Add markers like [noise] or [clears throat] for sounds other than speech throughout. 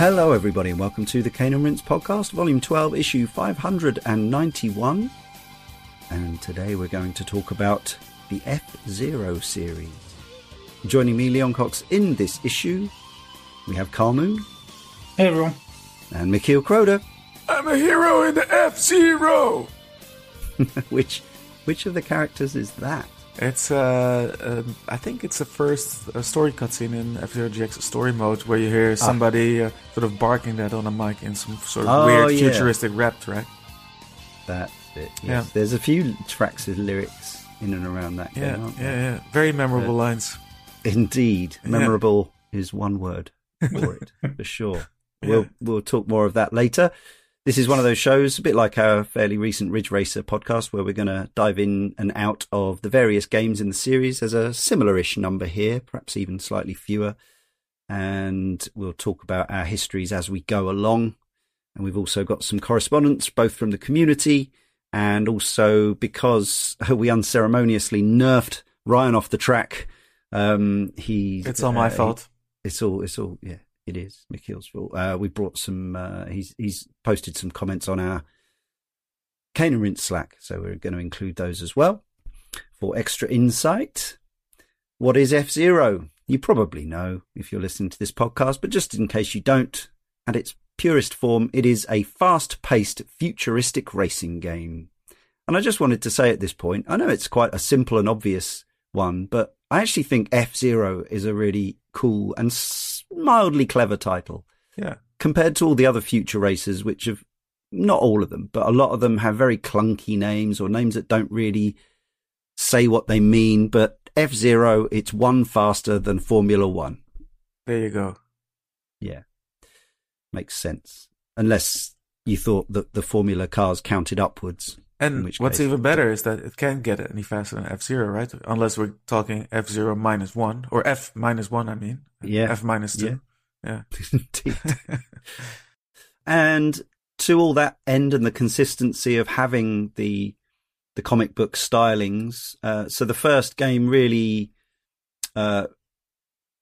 Hello, everybody, and welcome to the Cane and Rinse podcast, volume 12, issue 591. And today we're going to talk about the F Zero series. Joining me, Leon Cox, in this issue, we have Karl Moon Hey everyone. and Michiel Kroder. I'm a hero in the F Zero. [laughs] which, which of the characters is that? It's uh, um I think it's the first uh, story cutscene in F Zero GX story mode where you hear somebody uh, sort of barking that on a mic in some sort of Oh, weird yeah. futuristic rap track. That's it. Yes. Yeah. There's a few tracks with lyrics in and around that game, Yeah, aren't yeah, there? yeah. Very memorable lines. Indeed. Yeah. Memorable is one word for it, [laughs] for sure. Yeah. We'll we'll talk more of that later. This is one of those shows, a bit like our fairly recent Ridge Racer podcast, where we're going to dive in and out of the various games in the series. There's a similar-ish number here, perhaps even slightly fewer, and we'll talk about our histories as we go along. And we've also got some correspondence, both from the community and also because we unceremoniously nerfed Ryan off the track. Um, he It's all my uh, fault. it's all it's all yeah it is. Fault uh we brought some uh he's he's posted some comments on our Cane and Rinse Slack so we're going to include those as well for extra insight. What is F-Zero you probably know if you're listening to this podcast but just in case you don't at its purest form it is a fast-paced futuristic racing game. And I just wanted to say at this point I know it's quite a simple and obvious one, but I actually think F Zero is a really cool and mildly clever title Yeah. compared to all the other future races, which have not all of them, but a lot of them have very clunky names or names that don't really say what they mean. But F Zero, it's one faster than Formula One. There you go. Yeah, makes sense. Unless you thought that the Formula cars counted upwards. And what's case- even better is that it can't get any faster than F Zero, right? Unless we're talking F Zero minus one or F minus one. I mean, Yeah. F minus two. Yeah. [laughs] Indeed. and to all that end and the consistency of having the the comic book stylings uh, so the first game really uh,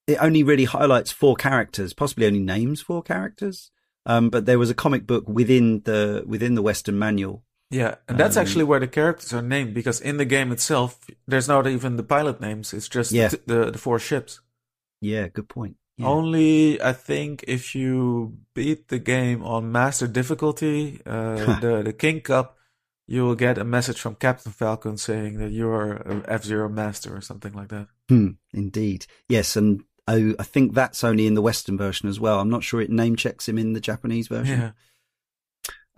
it only really highlights four characters possibly only names four characters um, but there was a comic book within the within the western manual Yeah, and that's Um, actually where the characters are named because in the game itself, there's not even the pilot names. It's just Yeah. th- the the four ships. yeah good point yeah. Only I think if you beat the game on master difficulty, uh, the the King Cup, you will get a message from Captain Falcon saying that you are F Zero master or something like that. Hmm, indeed yes and I, I think that's only in the western version as well i'm not sure it name checks him in the japanese version Yeah,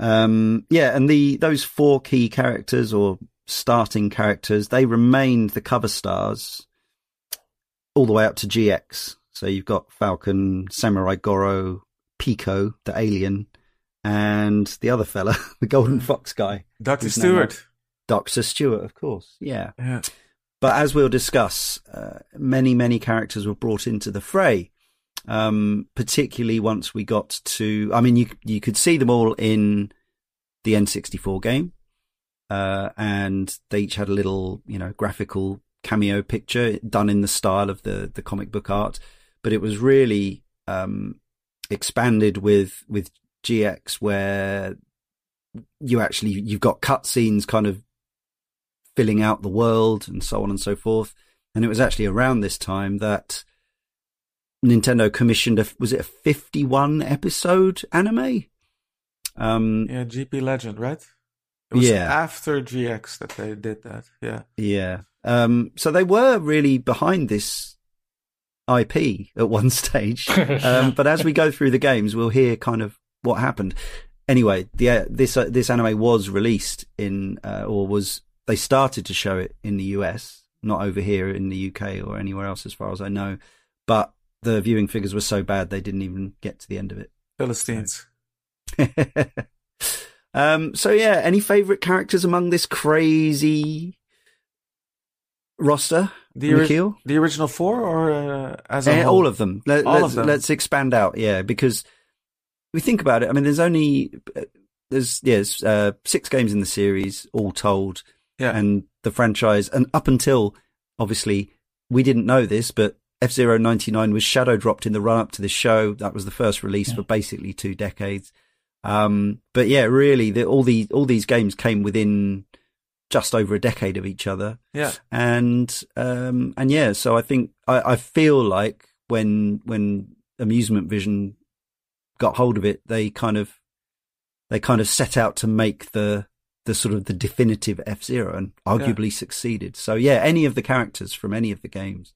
Um, yeah, and the those four key characters or starting characters, they remained the cover stars all the way up to GX. So you've got Falcon, Samurai Goro, Pico, the alien, and the other fella, [laughs] the Golden Fox guy, Doctor Stewart. Doctor Stewart, of course. Yeah, Yeah, but as we'll discuss, uh, many, many characters were brought into the fray. Um, particularly once we got to, I mean, you, you could see them all in the N64 game. Uh, and they each had a little, you know, graphical cameo picture done in the style of the, the comic book art. But it was really, um, expanded with, with GX where you actually, you've got cutscenes kind of filling out the world and so on and so forth. And it was actually around this time that Nintendo commissioned a was it a 51 episode anime? Um yeah, GP Legend, right? It was Yeah. after GX that they did that. Yeah, yeah. Um so they were really behind this IP at one [laughs] stage. Um but as we go through the games we'll hear kind of what happened. Anyway, the uh, this uh, this anime was released in uh, or was they started to show it in the US, not over here in the UK or anywhere else as far as I know. But the viewing figures were so bad they didn't even get to the end of it. Philistines. [laughs] um, so yeah, any favorite characters among this crazy roster? The, ori- the original four or uh, as Eh, all of them. Let, All of them. Let's expand out, yeah, because we think about it. I mean, there's only there's yes uh, six games in the series, all told, Yeah. and the franchise, and up until obviously we didn't know this, but F Zero ninety nine was shadow dropped in the run up to this show. That was the first release yeah. for basically two decades. Um, but yeah, really, the, all these all these games came within just over a decade of each other. Yeah, and um, and yeah, so I think I, I feel like when when Amusement Vision got hold of it, they kind of they kind of set out to make the the sort of the definitive F Zero and arguably yeah. succeeded. So yeah, any of the characters from any of the games.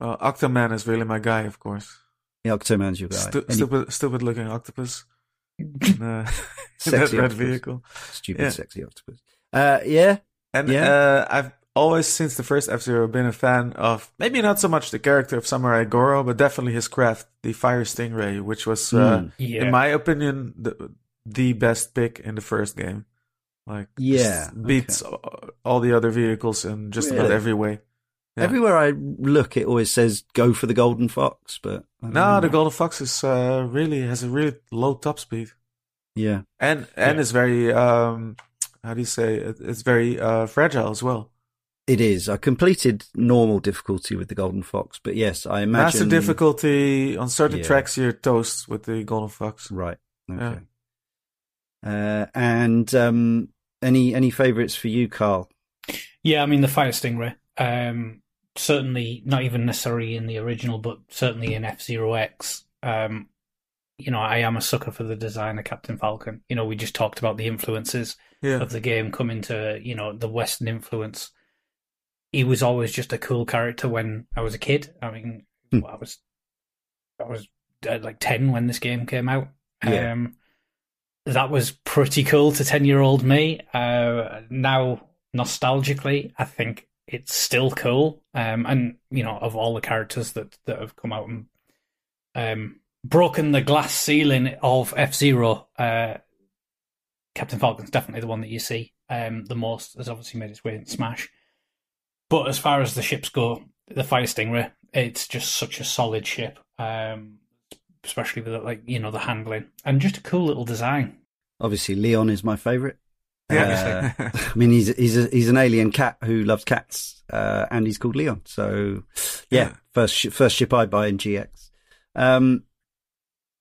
Uh, Octoman is really my guy, of course. Yeah, Octoman's your guy. Stu- any... Stupid, stupid looking octopus. [laughs] in, uh, [laughs] that red vehicle. Stupid, yeah. sexy octopus. Uh, yeah. And yeah. Uh, I've always, since the first F Zero, been a fan of maybe not so much the character of Samurai Goro, but definitely his craft, the Fire Stingray, which was, mm, yeah. in my opinion, the the best pick in the first game. Like, yeah, beats okay. all the other vehicles in just really? about every way. Yeah. Everywhere I look, it always says go for the golden fox, but no, the golden fox is uh, really has a really low top speed. Yeah, and and yeah. it's very um, how do you say? It's very uh, fragile as well. It is. I completed normal difficulty with the golden fox, but yes, I imagine master difficulty on certain yeah. tracks you're toast with the golden fox. Right. Okay. Uh, and um, any any favourites for you, Karl? Yeah, I mean the Fire Stingray. Um, certainly not even necessarily in the original, but certainly in F Zero X. Um, you know, I am a sucker for the design of Captain Falcon. You know, we just talked about the influences yeah. of the game coming to you know the Western influence. He was always just a cool character when I was a kid. I mean, hmm. I was I was uh, like ten when this game came out. Yeah. Um, that was pretty cool to 10 year old me. Uh, now, nostalgically, I think it's still cool. Um, and, you know, of all the characters that, that have come out and um, broken the glass ceiling of F Zero, uh, Captain Falcon's definitely the one that you see um, the most, has obviously made its way in Smash. But as far as the ships go, the Fire Stingray, it's just such a solid ship. Um, especially with like you know the handling and just a cool little design. Obviously, Leon is my favourite. Yeah, uh, [laughs] I mean he's he's a, he's an alien cat who loves cats, uh, and he's called Leon. So yeah, yeah. first sh- first ship I buy in GX. Um,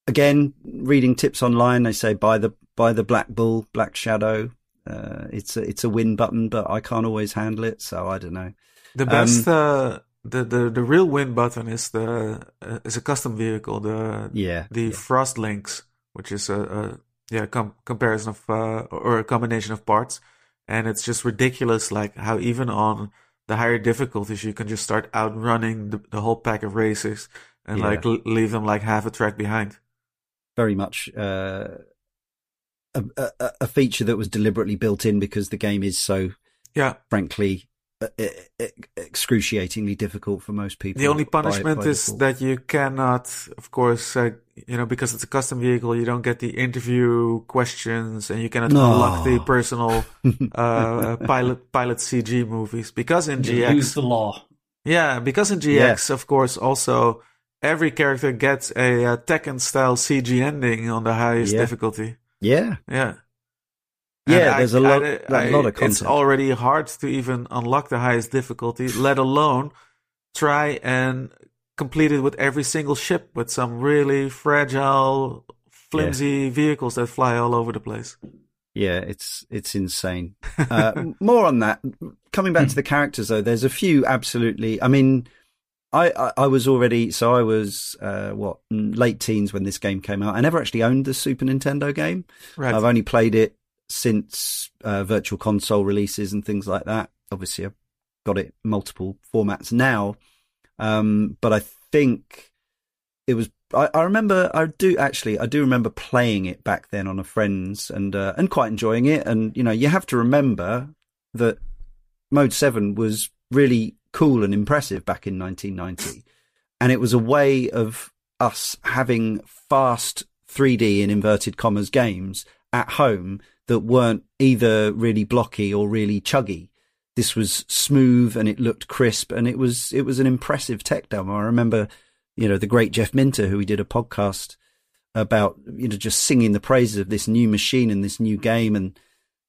again, reading tips online, they say buy the buy the Black Bull, Black Shadow. Uh, it's a it's a win button, but I can't always handle it, so I don't know. The best um, uh, the, the the real win button is the uh, is a custom vehicle the yeah the yeah. frost links which is a, a yeah com- comparison of uh, or a combination of parts. And it's just ridiculous like how even on the higher difficulties you can just start outrunning the, the whole pack of racers and yeah. like l- leave them like half a track behind. Very much uh, a, a, a feature that was deliberately built in because the game is so yeah. frankly excruciatingly difficult for most people. The only punishment by, by is default. that you cannot, of course, uh, you know, because it's a custom vehicle, you don't get the interview questions, and you cannot no. unlock the [laughs] personal uh, pilot pilot CG movies. Because in you GX, use the law. Yeah, because in GX, yeah. of course, also every character gets a, a Tekken style CG ending on the highest yeah. difficulty. Yeah, yeah. Yeah, there's a lot, I, I, a lot of content. It's already hard to even unlock the highest difficulty, let alone try and complete it with every single ship with some really fragile, flimsy yeah. vehicles that fly all over the place. Yeah, it's it's insane. [laughs] Uh, more on that. Coming back to the characters, though, there's a few absolutely. I mean, I, I, I was already so I was uh, what late teens when this game came out. I never actually owned the Super Nintendo game. Right. I've only played it since uh, virtual console releases and things like that. Obviously, I've got it multiple formats now, um, but I think it was. I, I, remember. I do actually. I do remember playing it back then on a friend's and uh, and quite enjoying it. And you know, you have to remember that Mode Seven was really cool and impressive back in 1990, and it was a way of us having fast 3D in inverted commas games at home that weren't either really blocky or really chuggy. This was smooth and it looked crisp and it was it was an impressive tech demo. I remember, you know, the great Jeff Minter who we did a podcast about, you know, just singing the praises of this new machine and this new game and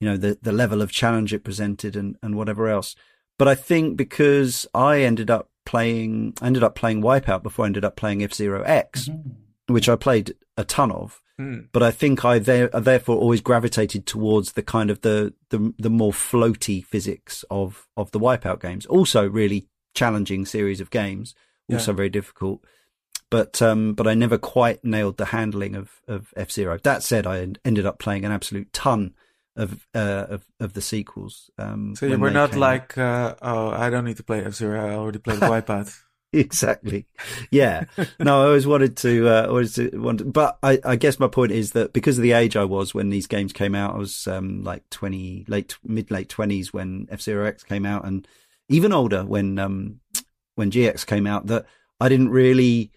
you know the the level of challenge it presented and and whatever else. But I think because I ended up playing. I ended up playing Wipeout before I ended up playing F Zero X, Mhm. which I played a ton of. Hmm. But I think I there, therefore always gravitated towards the kind of the, the the more floaty physics of of the Wipeout games. Also, really challenging series of games. Also very difficult. But um, but I never quite nailed the handling of of F Zero. That said, I ended up playing an absolute ton of uh, of of the sequels. Um, So you were not came like, uh, oh, I don't need to play F Zero. I already played [laughs] Wipeout. [laughs] exactly. Yeah. No, I always wanted to, uh, always to, want but I, I guess my point is that because of the age I was when these games came out, I was, um, like 20, late, mid late twenties when F-Zero X came out and even older when, um, when GX came out that I didn't really,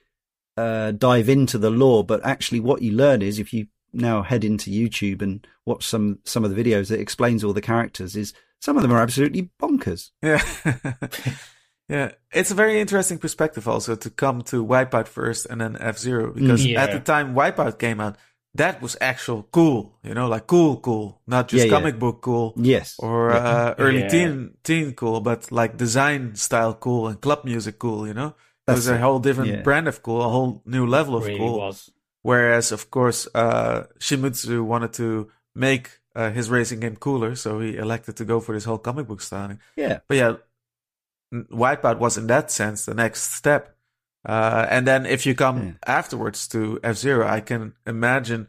uh, dive into the lore, but actually what you learn is if you now head into YouTube and watch some, some of the videos that explains all the characters is some of them are absolutely bonkers. Yeah. [laughs] yeah. It's a very interesting perspective also to come to Wipeout first and then F Zero because Mm. at the time Wipeout came out, that was actual cool, you know, like cool, cool, not just Yeah, yeah. comic book cool Yes. or Yeah. uh, early Yeah. teen teen cool, but like design style cool and club music cool, you know. It was a whole different Yeah. brand of cool, a whole new level of really cool. was. Whereas, of course, uh, Shimizu wanted to make uh, his racing game cooler, so he elected to go for this whole comic book styling. Yeah. But yeah, n- Wipeout was in that sense the next step. Uh, and then if you come Yeah. afterwards to F Zero, I can imagine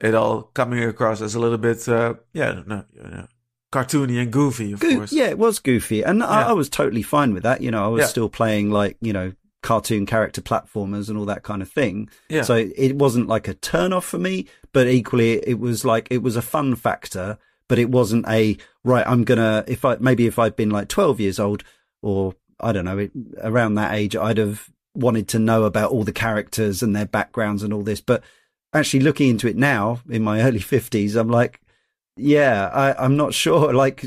it all coming across as a little bit, uh, yeah, no, you know, cartoony and goofy, of Goo- course. Yeah, it was goofy, and I, I was totally fine with that. You know, I was Yeah. still playing like you know cartoon character platformers and all that kind of thing. Yeah. So it wasn't like a turn off for me, but equally it was like it was a fun factor, but it wasn't a right. I'm gonna if I maybe if I'd been like 12 years old or I don't know it, around that age, I'd have wanted to know about all the characters and their backgrounds and all this. But actually looking into it now in my [laughs] early 50s, I'm like, yeah, I, I'm not sure. [laughs] Like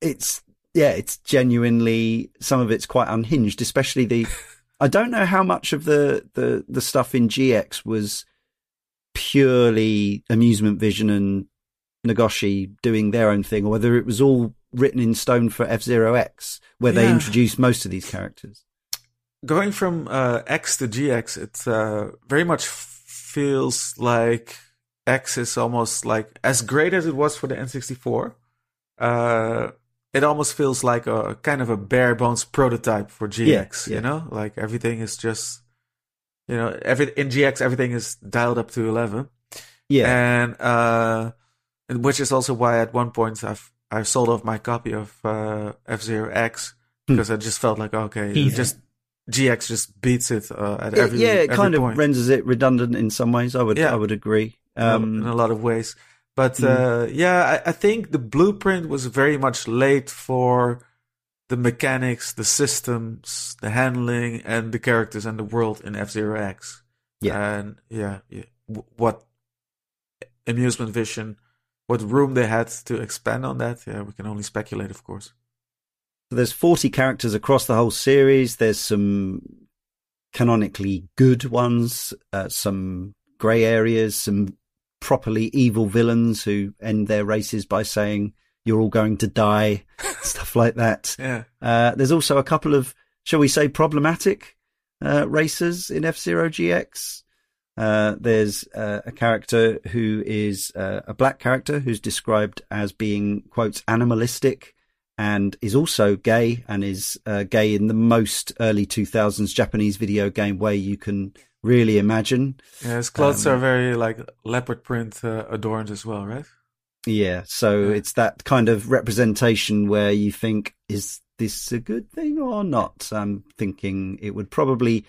it's yeah, it's genuinely some of it's quite unhinged, especially the. [laughs] I don't know how much of the the the stuff in GX was purely amusement vision and Nagoshi doing their own thing, or whether it was all written in stone for F Zero X, where they Yeah. introduced most of these characters. Going from uh, X to GX, it uh, very much feels like X is almost like as great as it was for the N64. Uh, it almost feels like a kind of a bare bones prototype for GX. yeah. You know, like everything is just, you know, every in GX everything is dialed up to eleven. Yeah, and uh, and which is also why at one point I've I sold off my copy of uh, F Zero X Hmm. because I just felt like okay, just GX just beats it uh, at every yeah, it every kind point. of renders it redundant in some ways. I would Yeah. I would agree. in a- Um, in a lot of ways. But Mm. uh, yeah, I, I think the blueprint was very much laid for the mechanics, the systems, the handling, and the characters and the world in F Zero X. Yeah. and yeah, yeah, w- what amusement vision, what room they had to expand on that. Yeah, we can only speculate, of course. there's 40 characters across the whole series. There's some canonically good ones, uh, some grey areas, some properly evil villains who end their races by saying, you're all going to die, [laughs] stuff like that. Yeah, Uh, there's also a couple of, shall we say, problematic uh, racers in F Zero GX. Uh, there's uh, a character who is uh, a black character who's described as being quotes animalistic and is also gay and is uh, gay in the most early 2000s Japanese video game way you can really imagine. yeah. His clothes Um, are very like leopard print uh, adorned as well, right? Yeah, so Yeah. it's that kind of representation where you think, is this a good thing or not? I'm thinking it would probably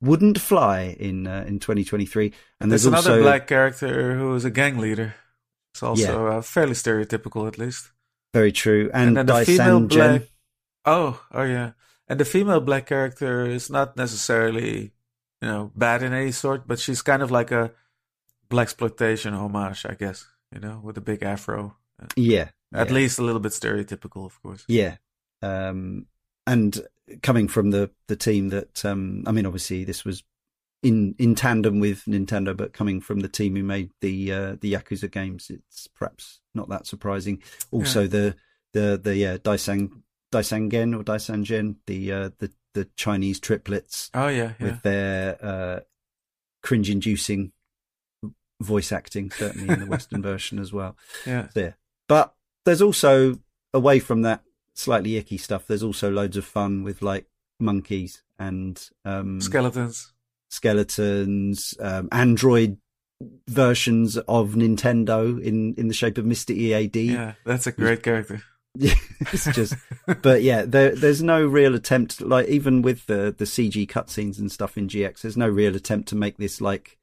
wouldn't fly in uh, in 2023. And There's there's, another also black character who is a gang leader. It's also uh, fairly stereotypical, at least. very true, and, then the female Daisangen. black. Oh, oh yeah. And the female black character is not necessarily, you know, bad in any sort, but she's kind of like a black exploitation homage, I guess. You know, with a big afro. Yeah, At yeah. least a little bit stereotypical, of course. Yeah. Um, and coming from the, the team that, um, I mean, obviously this was in, in tandem with Nintendo, but coming from the team who made the, uh, the Yakuza games, it's perhaps not that surprising. Also the, the, the, uh, Daisang, Daisangen or Daisangen, the, uh, the the Chinese triplets Oh yeah, yeah. with their uh, cringe-inducing voice acting, certainly in the Western [laughs] version as well. yeah. There, but there's also away from that slightly icky stuff. There's also loads of fun with like monkeys and um, Skeletons. skeletons, um, Android versions of Nintendo in in the shape of Mr. EAD. Yeah, that's a great character. [laughs] it's just, but yeah, there, there's no real attempt, like even with the the CG cutscenes and stuff in GX, there's no real attempt to make this like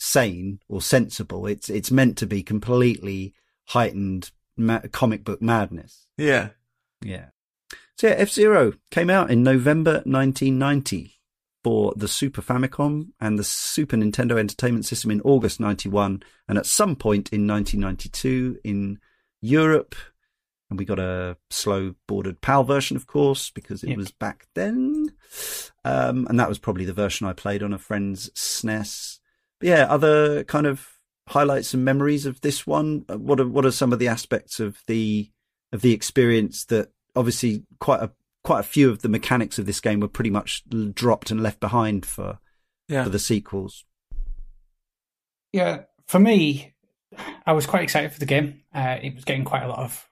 sane or sensible. It's it's meant to be completely heightened ma- comic book madness. Yeah. Yeah. So yeah, F Zero came out in November 1990 for the Super Famicom and the Super Nintendo Entertainment System in August 91, and at some point in 1992 in Europe. And we got a slow bordered PAL version, of course, because it Yep. was back then. Um, and that was probably the version I played on a friend's SNES. But yeah, other kind of highlights and memories of this one. Uh, What are what are some of the aspects of the of the experience that obviously quite a quite a few of the mechanics of this game were pretty much dropped and left behind for Yeah. for the sequels. Yeah, for me, I was quite excited for the game. Uh, it was getting quite a lot of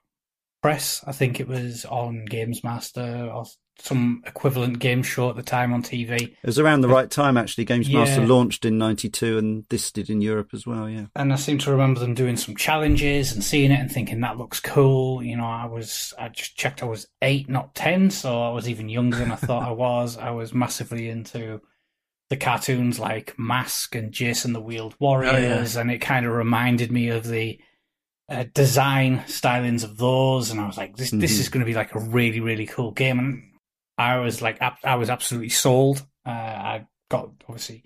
press. I think it was on Games Master or some equivalent game show at the time on TV. It was around the right time actually. Games Master launched in '92, and this did in Europe as well. Yeah, And I seem to remember them doing some challenges and seeing it and thinking that looks cool. You know, I was, I just checked I was eight, not 10, so I was even younger than I thought I was. I was massively into the cartoons like Mask and Jayce and the Wheeled Warriors, and it kind of reminded me of the uh, design stylings of those. And I was like, this, this Mhm. is going to be like a really, really cool game. And I was like, I was absolutely sold. Uh, I got obviously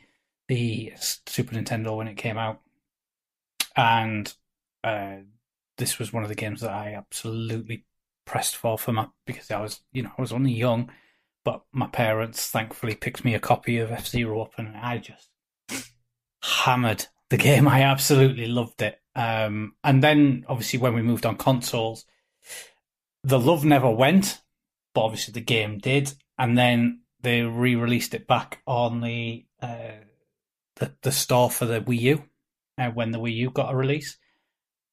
the Super Nintendo when it came out, and uh, this was one of the games that I absolutely pressed for for my because I was you know I was only young, but my parents thankfully picked me a copy of F Zero up, and I just hammered the game. I absolutely loved it. Um, and then obviously when we moved on consoles, the love never went, but obviously the game did, and then they re-released it back on the uh, the, the store for the Wii U uh, when the Wii U got a release.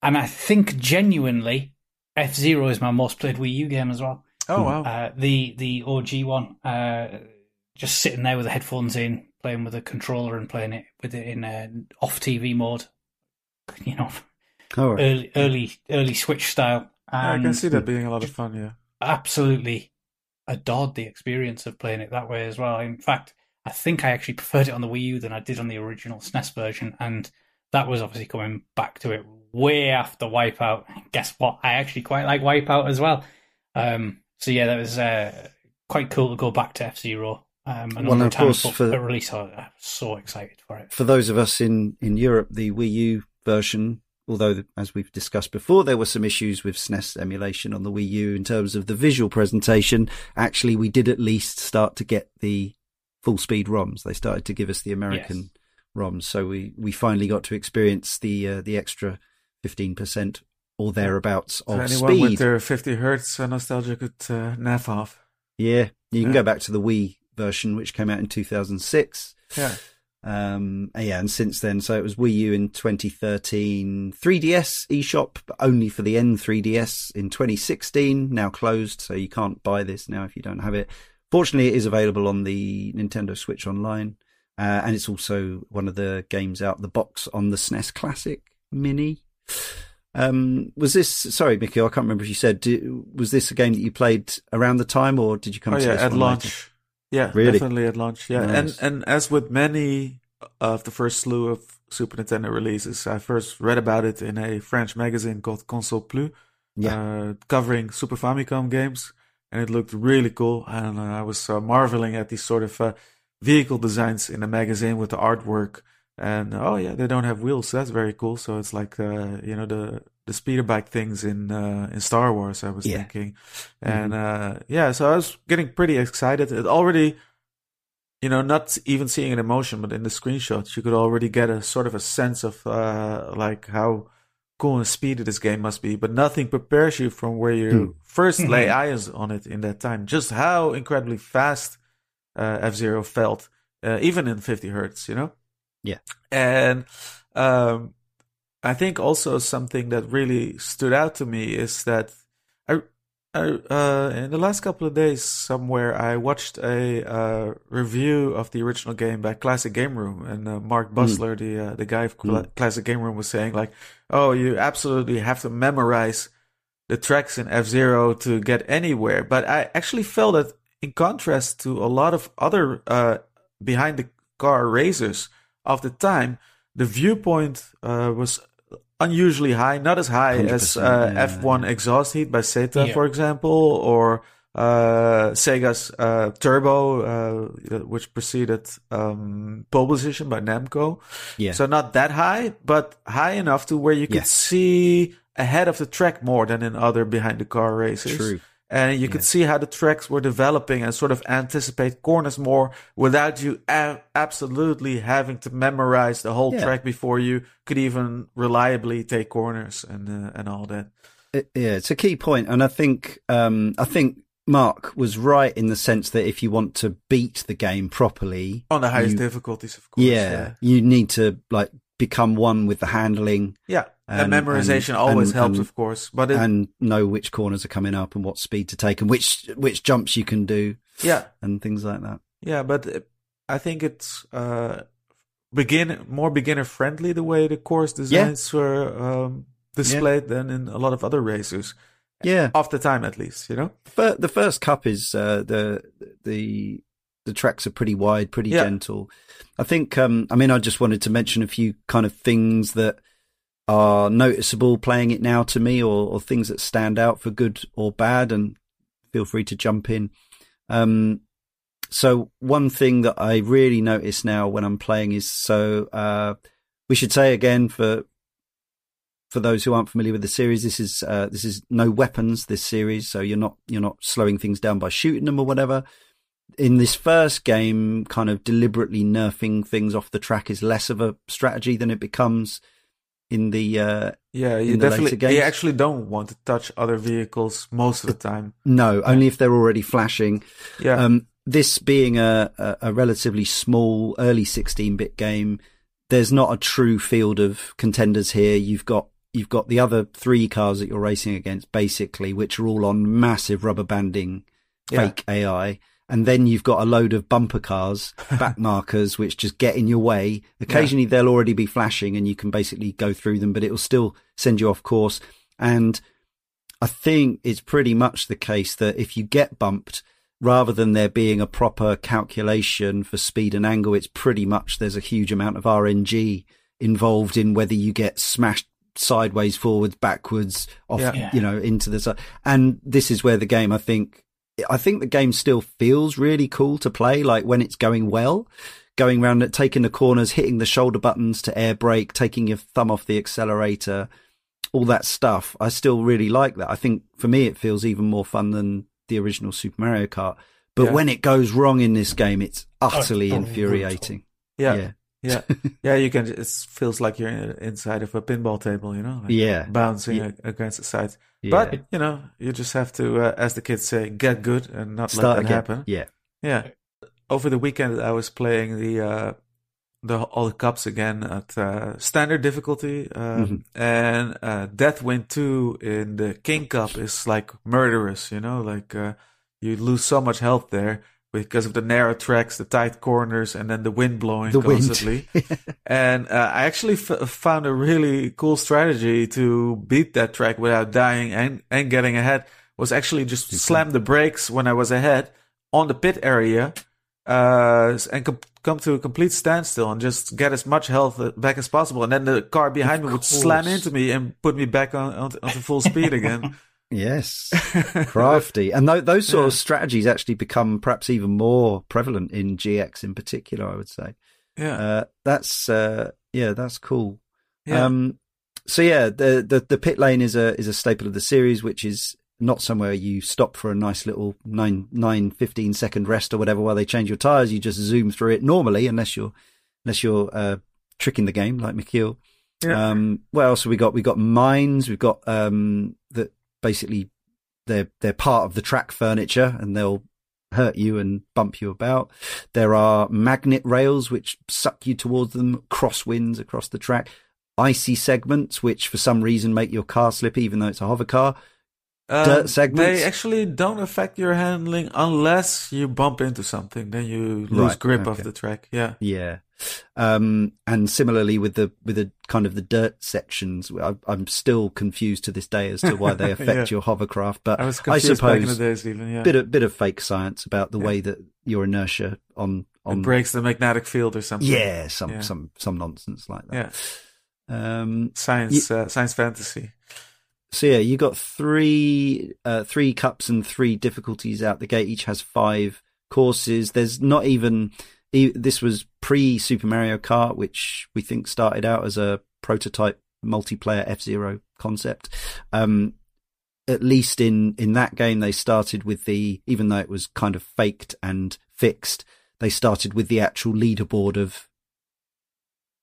And I think genuinely, F Zero is my most played Wii U game as well. Oh wow. Uh, the the OG one, uh, just sitting there with the headphones in, playing with a controller and playing it with it in uh, off TV mode. [laughs] You know, right. early early early Switch style. I can see that being a lot of fun. Yeah. absolutely adored the experience of playing it that way as well. In fact, I think I actually preferred it on the Wii U than I did on the original SNES version, and that was obviously coming back to it way after Wipeout. [laughs] Guess what? I actually quite like Wipeout as well. Um, so yeah, that was uh, quite cool to go back to F Zero. Um, a Well, of course, for- the release, I was so excited for it. for those of us in, in Europe, the Wii U version, although as we've discussed before, there were some issues with SNES emulation on the Wii U in terms of the visual presentation. Actually, we did at least start to get the full speed ROMs. They started to give us the American Yes. ROMs, so we, we finally got to experience the uh, the extra fifteen percent or thereabouts of anyone with speed. their 50 hertz uh, nostalgia could uh, naff off. Yeah, you can Yeah. go back to the Wii version, which came out in two thousand six. Yeah. Um, yeah, and since then, so it was Wii U in 2013, 3DS eShop, but only for the N3DS in 2016, now closed, so you can't buy this now if you don't have it. Fortunately, it is available on the Nintendo Switch Online, uh, and it's also one of the games out the box on the SNES Classic Mini. Um, was this, sorry, Mickey, I can't remember if you said, do, was this a game that you played around the time or did you come Oh to yeah, this at one launch. later? Yeah, Really? definitely at launch. Yeah, Nice. and and as with many of the first slew of Super Nintendo releases, I first read about it in a French magazine called Console Plus, Yeah. uh, covering Super Famicom games, and it looked really cool. And uh, I was uh, marveling at these sort of uh, vehicle designs in the magazine with the artwork. And oh yeah, they don't have wheels. So that's very cool. So it's like uh, you know the the speeder bike things in uh, in Star Wars. I was Yeah. thinking, and uh, yeah, so I was getting pretty excited. It already, you know, not even seeing an emotion, but in the screenshots, you could already get a sort of a sense of uh, like how cool and speedy this game must be. But nothing prepares you from where you Hmm. first lay eyes on it in that time. Just how incredibly fast uh, F Zero felt, uh, even in 50 hertz, you know? Yeah. And um, I think also something that really stood out to me is that I, I uh, in the last couple of days somewhere I watched a uh, review of the original game by Classic Game Room, and uh, Mark Bussler, the uh, the guy of Cla- Classic Game Room, was saying like, "Oh, you absolutely have to memorize." the tracks in F Zero to get anywhere. But I actually felt that in contrast to a lot of other uh, behind the car racers of the time, the viewpoint uh, was unusually high, not as high as uh, yeah, F1 exhaust heat by Seta, Yeah. for example, or uh, Sega's uh, Turbo, uh, which preceded um, pole position by Namco. Yeah. So not that high, but high enough to where you could Yes. see ahead of the track more than in other behind the car races. True. And you could see how the tracks were developing and sort of anticipate corners more without you a- absolutely having to memorize the whole Yeah. track before you could even reliably take corners and uh, and all that. It- yeah, it's a key point, and I think um, I think Mark was right in the sense that if you want to beat the game properly, On the highest you- difficulties, of course. yeah, you need to like become one with the handling Yeah. And, And- memorization and- always and- helps, of course. But it, and know which corners are coming up and what speed to take and which which jumps you can do yeah, and things like that. Yeah, but I think it's uh, begin more beginner friendly the way the course designs were um, displayed than in a lot of other races. Yeah, Off the time, at least, you know. The first cup is uh, the the the tracks are pretty wide, pretty Yeah. gentle. I think. Um, I mean, I just wanted to mention a few kind of things that are noticeable playing it now to me, or, or things that stand out for good or bad, and feel free to jump in. Um, so one thing that I really notice now when I'm playing is so uh, we should say again for for those who aren't familiar with the series, this is uh, this is no weapons. This series, so you're not you're not slowing things down by shooting them or whatever. In this first game, kind of deliberately nerfing things off the track is less of a strategy than it becomes in the uh, Yeah, you In the later definitely games. you actually don't want to touch other vehicles most of the time. no, only if they're already flashing. Yeah, Um, this being a, a, a relatively small, early 16-bit game, there's not a true field of contenders here. You've got you've got the other three cars that you're racing against, basically, which are all on massive rubber banding Yeah. fake AI. And then you've got a load of bumper cars, [laughs] back markers, which just get in your way. Occasionally they'll already be flashing and you can basically go through them, but it will still send you off course. And I think it's pretty much the case that if you get bumped, rather than there being a proper calculation for speed and angle, it's pretty much there's a huge amount of RNG involved in whether you get smashed sideways, forwards, backwards, off, Yeah. Yeah. you know, into the side. And this is where the game, I think, I think the game still feels really cool to play. Like when it's going well, going around, taking the corners, hitting the shoulder buttons to air brake, taking your thumb off the accelerator, all that stuff. I still really like that. I think for me, it feels even more fun than the original Super Mario Kart. But Yeah. when it goes wrong in this game, it's oh, utterly totally infuriating. yeah, yeah. Yeah, [laughs] yeah. You can. It feels like you're inside of a pinball table, you know, like Yeah. bouncing Yeah. against the sides. Yeah. But you know, you just have to, uh, as the kids say, get good and not start let that again. happen. Yeah. Yeah. Over the weekend, I was playing the uh, the all the cups again at uh, standard difficulty, um, Mhm. and uh, Deathwind two in the King Cup is like murderous. You know, like uh, you lose so much health there because of the narrow tracks, the tight corners, and then the wind blowing The wind. constantly. [laughs] and uh, I actually f- found a really cool strategy to beat that track without dying and, and getting ahead was actually just slam the brakes when I was ahead on the pit area uh, and com- come to a complete standstill and just get as much health uh, back as possible. And then the car behind Of me would slam into me and put me back on, on onto full speed again. [laughs] Yes. [laughs] crafty. And th- those sort of strategies actually become perhaps even more prevalent in GX in particular, I would say. yeah. Uh, that's, uh, yeah, that's cool. yeah. Um, so yeah, the, the, the pit lane is a, is a staple of the series, which is not somewhere you stop for a nice little nine, nine, 15 second rest or whatever while they change your tires. You just zoom through it normally, unless you're, unless you're, uh, tricking the game like Michiel. Yeah. Um, what else have we got? We've got mines. We've got, um, that basically they're, they're part of the track furniture and they'll hurt you and bump you about. There are magnet rails which suck you towards them, crosswinds across the track, icy segments which for some reason make your car slip even though it's a hover car. Um, Dirt segments? They actually don't affect your handling unless you bump into something. Then you lose Right, grip of the track. Yeah. Yeah. Um, and similarly with the, with the kind of the dirt sections, I, I'm still confused to this day as to why they [laughs] affect Yeah. your hovercraft, but I I confused back in the suppose days even. Yeah. bit of, bit of fake science about the Yeah. way that your inertia on, it on, breaks the magnetic field or something. yeah, some, Yeah. some, some nonsense like Yeah. that. Um, Science, uh, science fantasy. So yeah, you got three uh, three cups and three difficulties out the gate. Each has five courses. There's not even this was pre Super Mario Kart, which we think started out as a prototype multiplayer F Zero concept. Um, at least in in that game, they started with the even though it was kind of faked and fixed, they started with the actual leaderboard of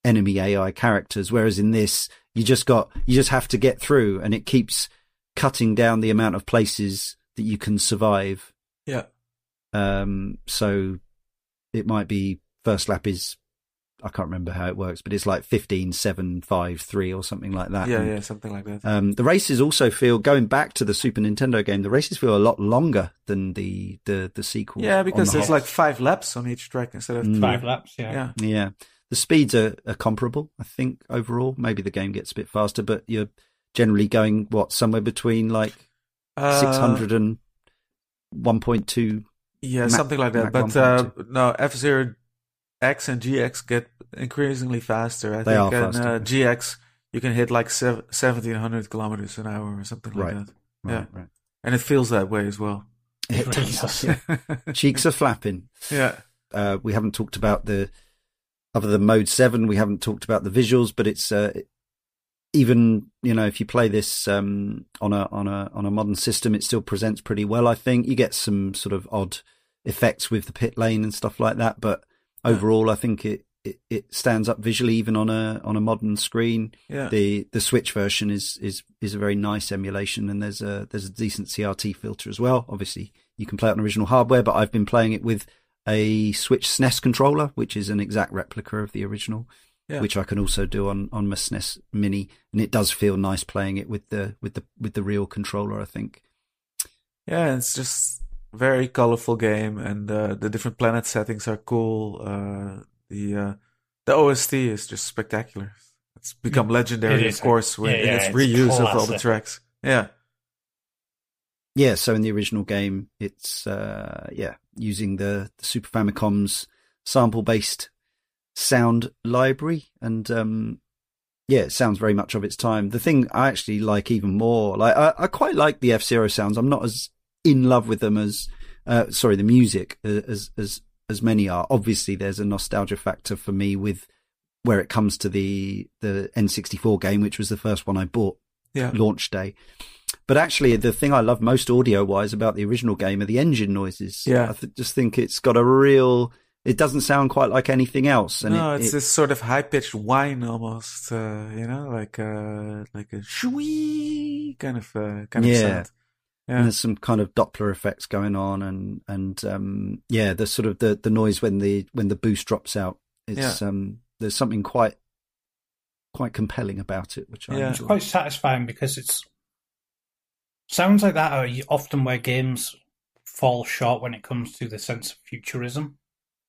enemy AI characters. Whereas in this, you just got, you just have to get through and it keeps cutting down the amount of places that you can survive. Yeah. Um, so it might be first lap is, I can't remember how it works, but it's like 15, 7, 5, 3 or something like that. Yeah, And, yeah, something like that. Um, the races also feel, going back to the Super Nintendo game, the races feel a lot longer than the, the, the sequel. yeah, because the there's like five laps on each track instead of Mm. Five laps, yeah. Yeah. Yeah. The speeds are, are comparable, I think, overall. Maybe the game gets a bit faster, but you're generally going, what, somewhere between like Uh, 600 and 1.2. Yeah, Mac- something like that. Mac But uh, no, F Zero X and GX get increasingly faster. I They think are and, faster. uh, GX you can hit like sev- 1700 kilometers an hour or something like Right. that. Right, Yeah. right. And it feels that way as well. It really [laughs] does. does. [laughs] Cheeks are flapping. yeah. Uh, we haven't talked about the, other than mode seven, we haven't talked about the visuals, but it's, uh, even, you know, if you play this, um, on a, on a, on a modern system, it still presents pretty well, I think. You get some sort of odd effects with the pit lane and stuff like that, but overall, I think it, it, it stands up visually even on a, on a modern screen. Yeah. the the Switch version is is is a very nice emulation, and there's a there's a decent CRT filter as well. Obviously, you can play it on original hardware, but I've been playing it with a Switch SNES controller, which is an exact replica of the original, Yeah. which I can also do on on my SNES Mini, and it does feel nice playing it with the with the with the real controller. I think. Yeah, it's just very colorful game, and uh, the different planet settings are cool. Uh, the uh, the OST is just spectacular. It's become legendary, It of course, with Yeah, yeah, its it's reuse of all the tracks. Yeah, Yeah, so in the original game, it's uh yeah using the, the Super Famicom's sample based sound library, and um yeah, it sounds very much of its time. The thing I actually like even more, like I, I quite like the F Zero sounds. I'm not as in love with them as uh sorry the music uh, as as as many are. Obviously, there's a nostalgia factor for me with where it comes to the the N64 game, which was the first one I bought yeah, launch day. But actually, the thing I love most audio wise about the original game are the engine noises. Yeah. I th- just think it's got a real. It doesn't sound quite like anything else, and no, it, it's it- this sort of high pitched whine almost. Uh, you know, like uh, like a shwee kind of uh, kind of sound. Yeah. and there's some kind of Doppler effects going on, and and um, yeah, the sort of the the noise when the when the boost drops out. It's um, there's something quite quite compelling about it, which I Yeah. It's quite satisfying because it's sounds like that are often where games fall short when it comes to the sense of futurism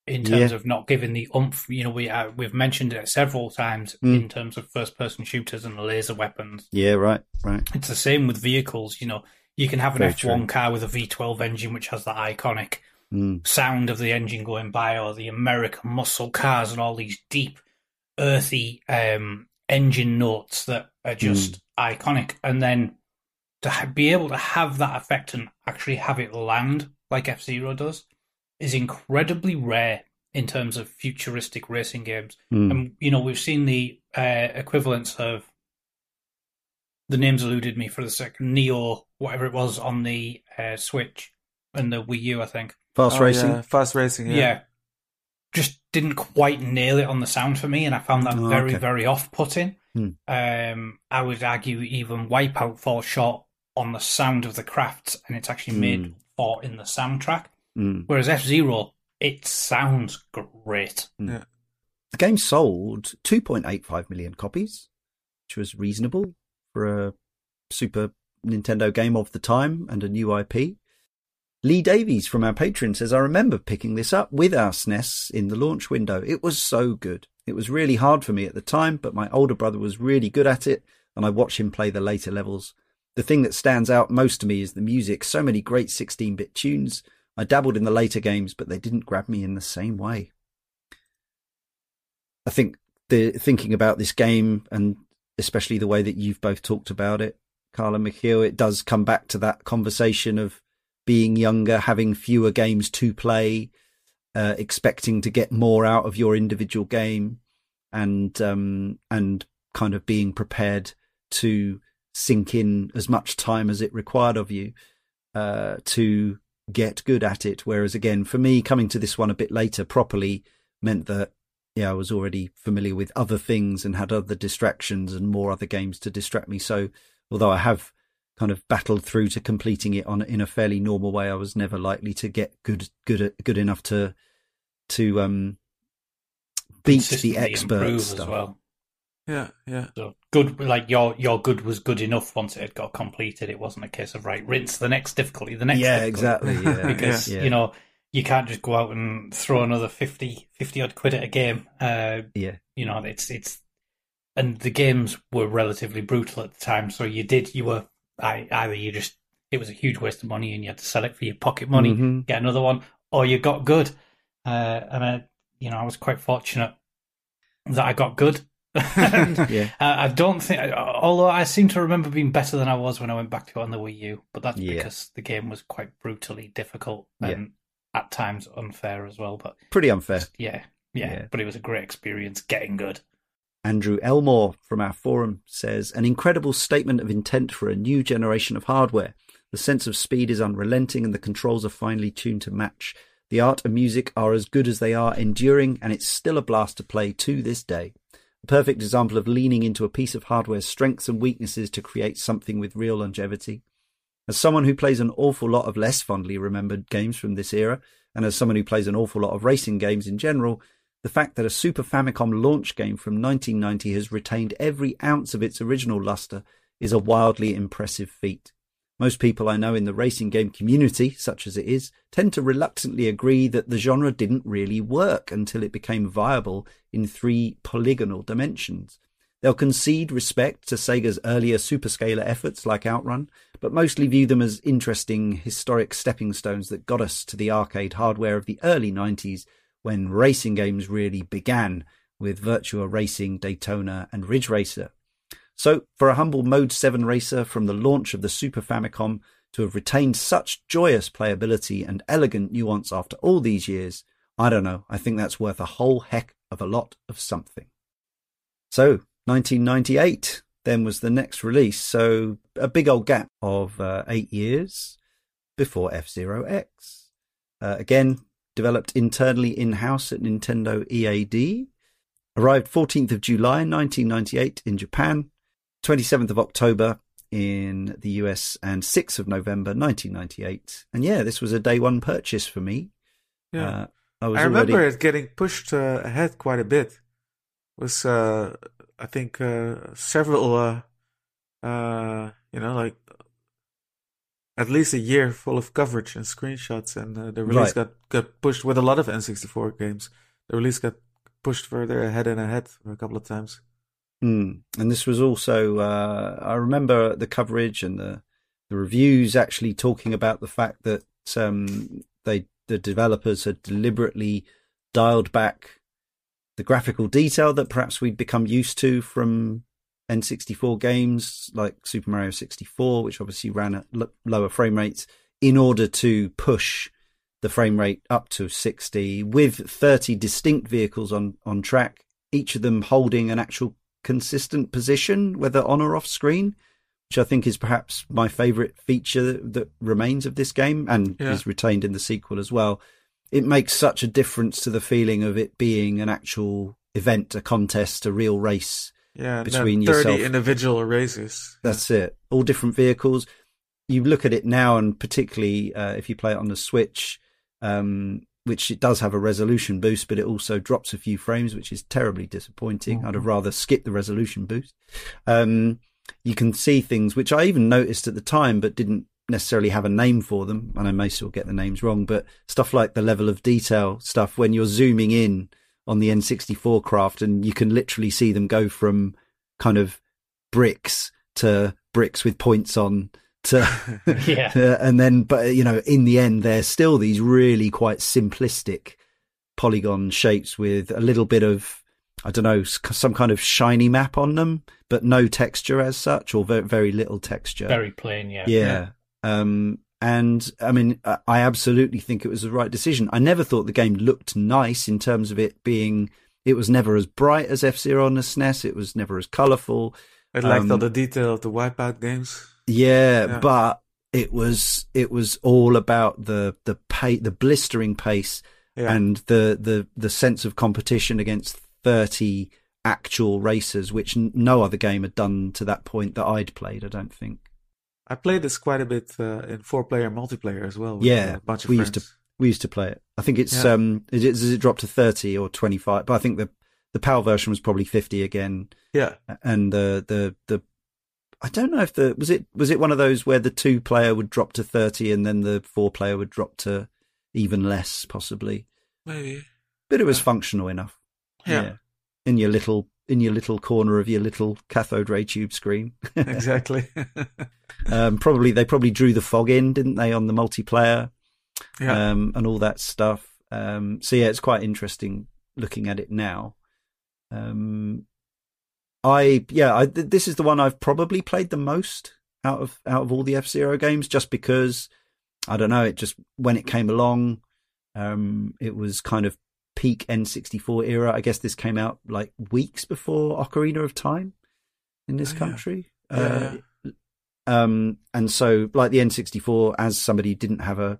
in terms Yeah. of not giving the oomph. You know, we uh, we've mentioned it several times Mm. in terms of first-person shooters and laser weapons. Yeah, right, right. It's the same with vehicles. You know, you can have an F1 car with a V12 engine, which has that iconic Mm, sound of the engine going by, or the American muscle cars and all these deep, earthy um, engine notes that are just iconic. And then to be able to have that effect and actually have it land like F Zero does is incredibly rare in terms of futuristic racing games. mm. And you know, we've seen the uh, equivalents of the names eluded me for the second Neo, whatever it was on the uh, Switch and the Wii U, I think. Fast Oh, racing. yeah, fast racing. Yeah. Yeah, Just didn't quite nail it on the sound for me, and I found that Oh, very, okay. very off putting. Hmm. Um, I would argue even Wipeout falls short on the sound of the crafts, and it's actually made Hmm. for in the soundtrack. Mm. Whereas F Zero, it sounds great. The game sold 2.85 million copies, which was reasonable for a Super Nintendo game of the time and a new IP. Lee Davies from our Patreon says, I remember picking this up with our SNES in the launch window. It was so good. It was really hard for me at the time, but my older brother was really good at it, and I watched him play the later levels. The thing that stands out most to me is the music. So many great 16 bit tunes. I dabbled in the later games, but they didn't grab me in the same way. I think the thinking about this game and especially the way that you've both talked about it, Karl and Michiel, it does come back to that conversation of being younger, having fewer games to play, uh, expecting to get more out of your individual game, and um, and kind of being prepared to sink in as much time as it required of you uh, to get good at it. Whereas again, for me, coming to this one a bit later properly meant that yeah, I was already familiar with other things and had other distractions and more other games to distract me. So although I have kind of battled through to completing it on in a fairly normal way, I was never likely to get good good good enough to to um beat the expert stuff. as well. Yeah, yeah. So good, like your your good was good enough once it had got completed. It wasn't a case of right rinse the next difficulty, the next Yeah, difficulty. exactly. Yeah, [laughs] because yeah. you know you can't just go out and throw another 50, 50 odd quid at a game. Uh, yeah, you know, it's it's and the games were relatively brutal at the time, so you did you were I, either you just it was a huge waste of money and you had to sell it for your pocket money, Mhm. get another one, or you got good. Uh, and I, you know, I was quite fortunate that I got good. [laughs] yeah, uh, I don't think, although I seem to remember being better than I was when I went back to it on the Wii U, but that's Yeah. because the game was quite brutally difficult Yeah. and at times unfair as well. But pretty unfair. yeah, yeah, Yeah. but it was a great experience getting good. Andrew Elmore from our forum says an incredible statement of intent for a new generation of hardware. The sense of speed is unrelenting and the controls are finely tuned to match. The art and music are as good as they are enduring and it's still a blast to play to this day. Perfect example of leaning into a piece of hardware's strengths and weaknesses to create something with real longevity. As someone who plays an awful lot of less fondly remembered games from this era, and as someone who plays an awful lot of racing games in general, the fact that a Super Famicom launch game from 1990 has retained every ounce of its original luster is a wildly impressive feat. Most people I know in the racing game community, such as it is, tend to reluctantly agree that the genre didn't really work until it became viable in three polygonal dimensions. They'll concede respect to Sega's earlier Super Scaler efforts like Outrun, but mostly view them as interesting historic stepping stones that got us to the arcade hardware of the early 90s when racing games really began with Virtua Racing, Daytona, and Ridge Racer. So, for a humble Mode 7 racer from the launch of the Super Famicom to have retained such joyous playability and elegant nuance after all these years, I don't know, I think that's worth a whole heck of a lot of something. So, 1998 then was the next release, so a big old gap of uh, eight years before F Zero X. Uh, again, developed internally in house at Nintendo EAD. Arrived 14th of July 1998 in Japan, 27th of October in the US, and 6th of November 1998. And yeah, this was a day one purchase for me. Yeah. Uh, I was I remember already it getting pushed uh, ahead quite a bit. It was uh, I think uh, several uh, uh, you know like at least a year full of coverage and screenshots, and uh, the release Right. got got pushed with a lot of N64 games. The release got pushed further ahead and ahead a couple of times. Mm. And this was also, uh, I remember the coverage and the, the reviews actually talking about the fact that um, they the developers had deliberately dialed back the graphical detail that perhaps we'd become used to from N64 games like Super Mario 64, which obviously ran at l- lower frame rates, in order to push the frame rate up to 60 with 30 distinct vehicles on, on track, each of them holding an actual consistent position, whether on or off screen, which I think is perhaps my favorite feature that remains of this game and Yeah. is retained in the sequel as well. It makes such a difference to the feeling of it being an actual event, a contest, a real race. Yeah, Between then 30 yourself- individual races. That's it. All different vehicles. You look at it now, and particularly uh, if you play it on the Switch, um, which it does have a resolution boost, but it also drops a few frames, which is terribly disappointing. Mm-hmm. I'd have rather skipped the resolution boost. Um, you can see things which I even noticed at the time, but didn't necessarily have a name for them. And I may still get the names wrong, but stuff like the level of detail stuff when you're zooming in on the N64 craft and you can literally see them go from kind of bricks to bricks with points on to [laughs] [laughs] yeah. and then but you know in the end they're still these really quite simplistic polygon shapes with a little bit of i don't know some kind of shiny map on them but no texture as such or very, very little texture. Very plain yeah. Yeah, yeah. um and i mean i absolutely think it was the right decision. I never thought the game looked nice in terms of it being it was never as bright as f-zero on the snes it was never as colorful it lacked um, all the detail of the wipeout games yeah, yeah, but it was it was all about the the pay the blistering pace yeah. and the the the sense of competition against 30 actual racers which no other game had done to that point that I'd played I don't think I played this quite a bit uh, in four player multiplayer as well yeah of we friends. used to we used to play it I think it's yeah. um is it, does it drop to 30 or 25 but I think the the PAL version was probably 50 again yeah and the the the I don't know if the was it was it one of those where the two player would drop to thirty and then the four player would drop to even less, possibly. Maybe. But it was yeah. functional enough. Yeah. yeah. In your little in your little corner of your little cathode ray tube screen. [laughs] exactly. [laughs] um, probably they probably drew the fog in, didn't they, on the multiplayer? Yeah. Um, and all that stuff. Um, so yeah, it's quite interesting looking at it now. Um, I yeah, I, this is the one I've probably played the most out of out of all the F Zero games, just because I don't know. It just when it came along, um, it was kind of peak N64 era. I guess this came out like weeks before Ocarina of Time in this oh, country. Yeah. Uh, um, and so like the N64, as somebody who didn't have a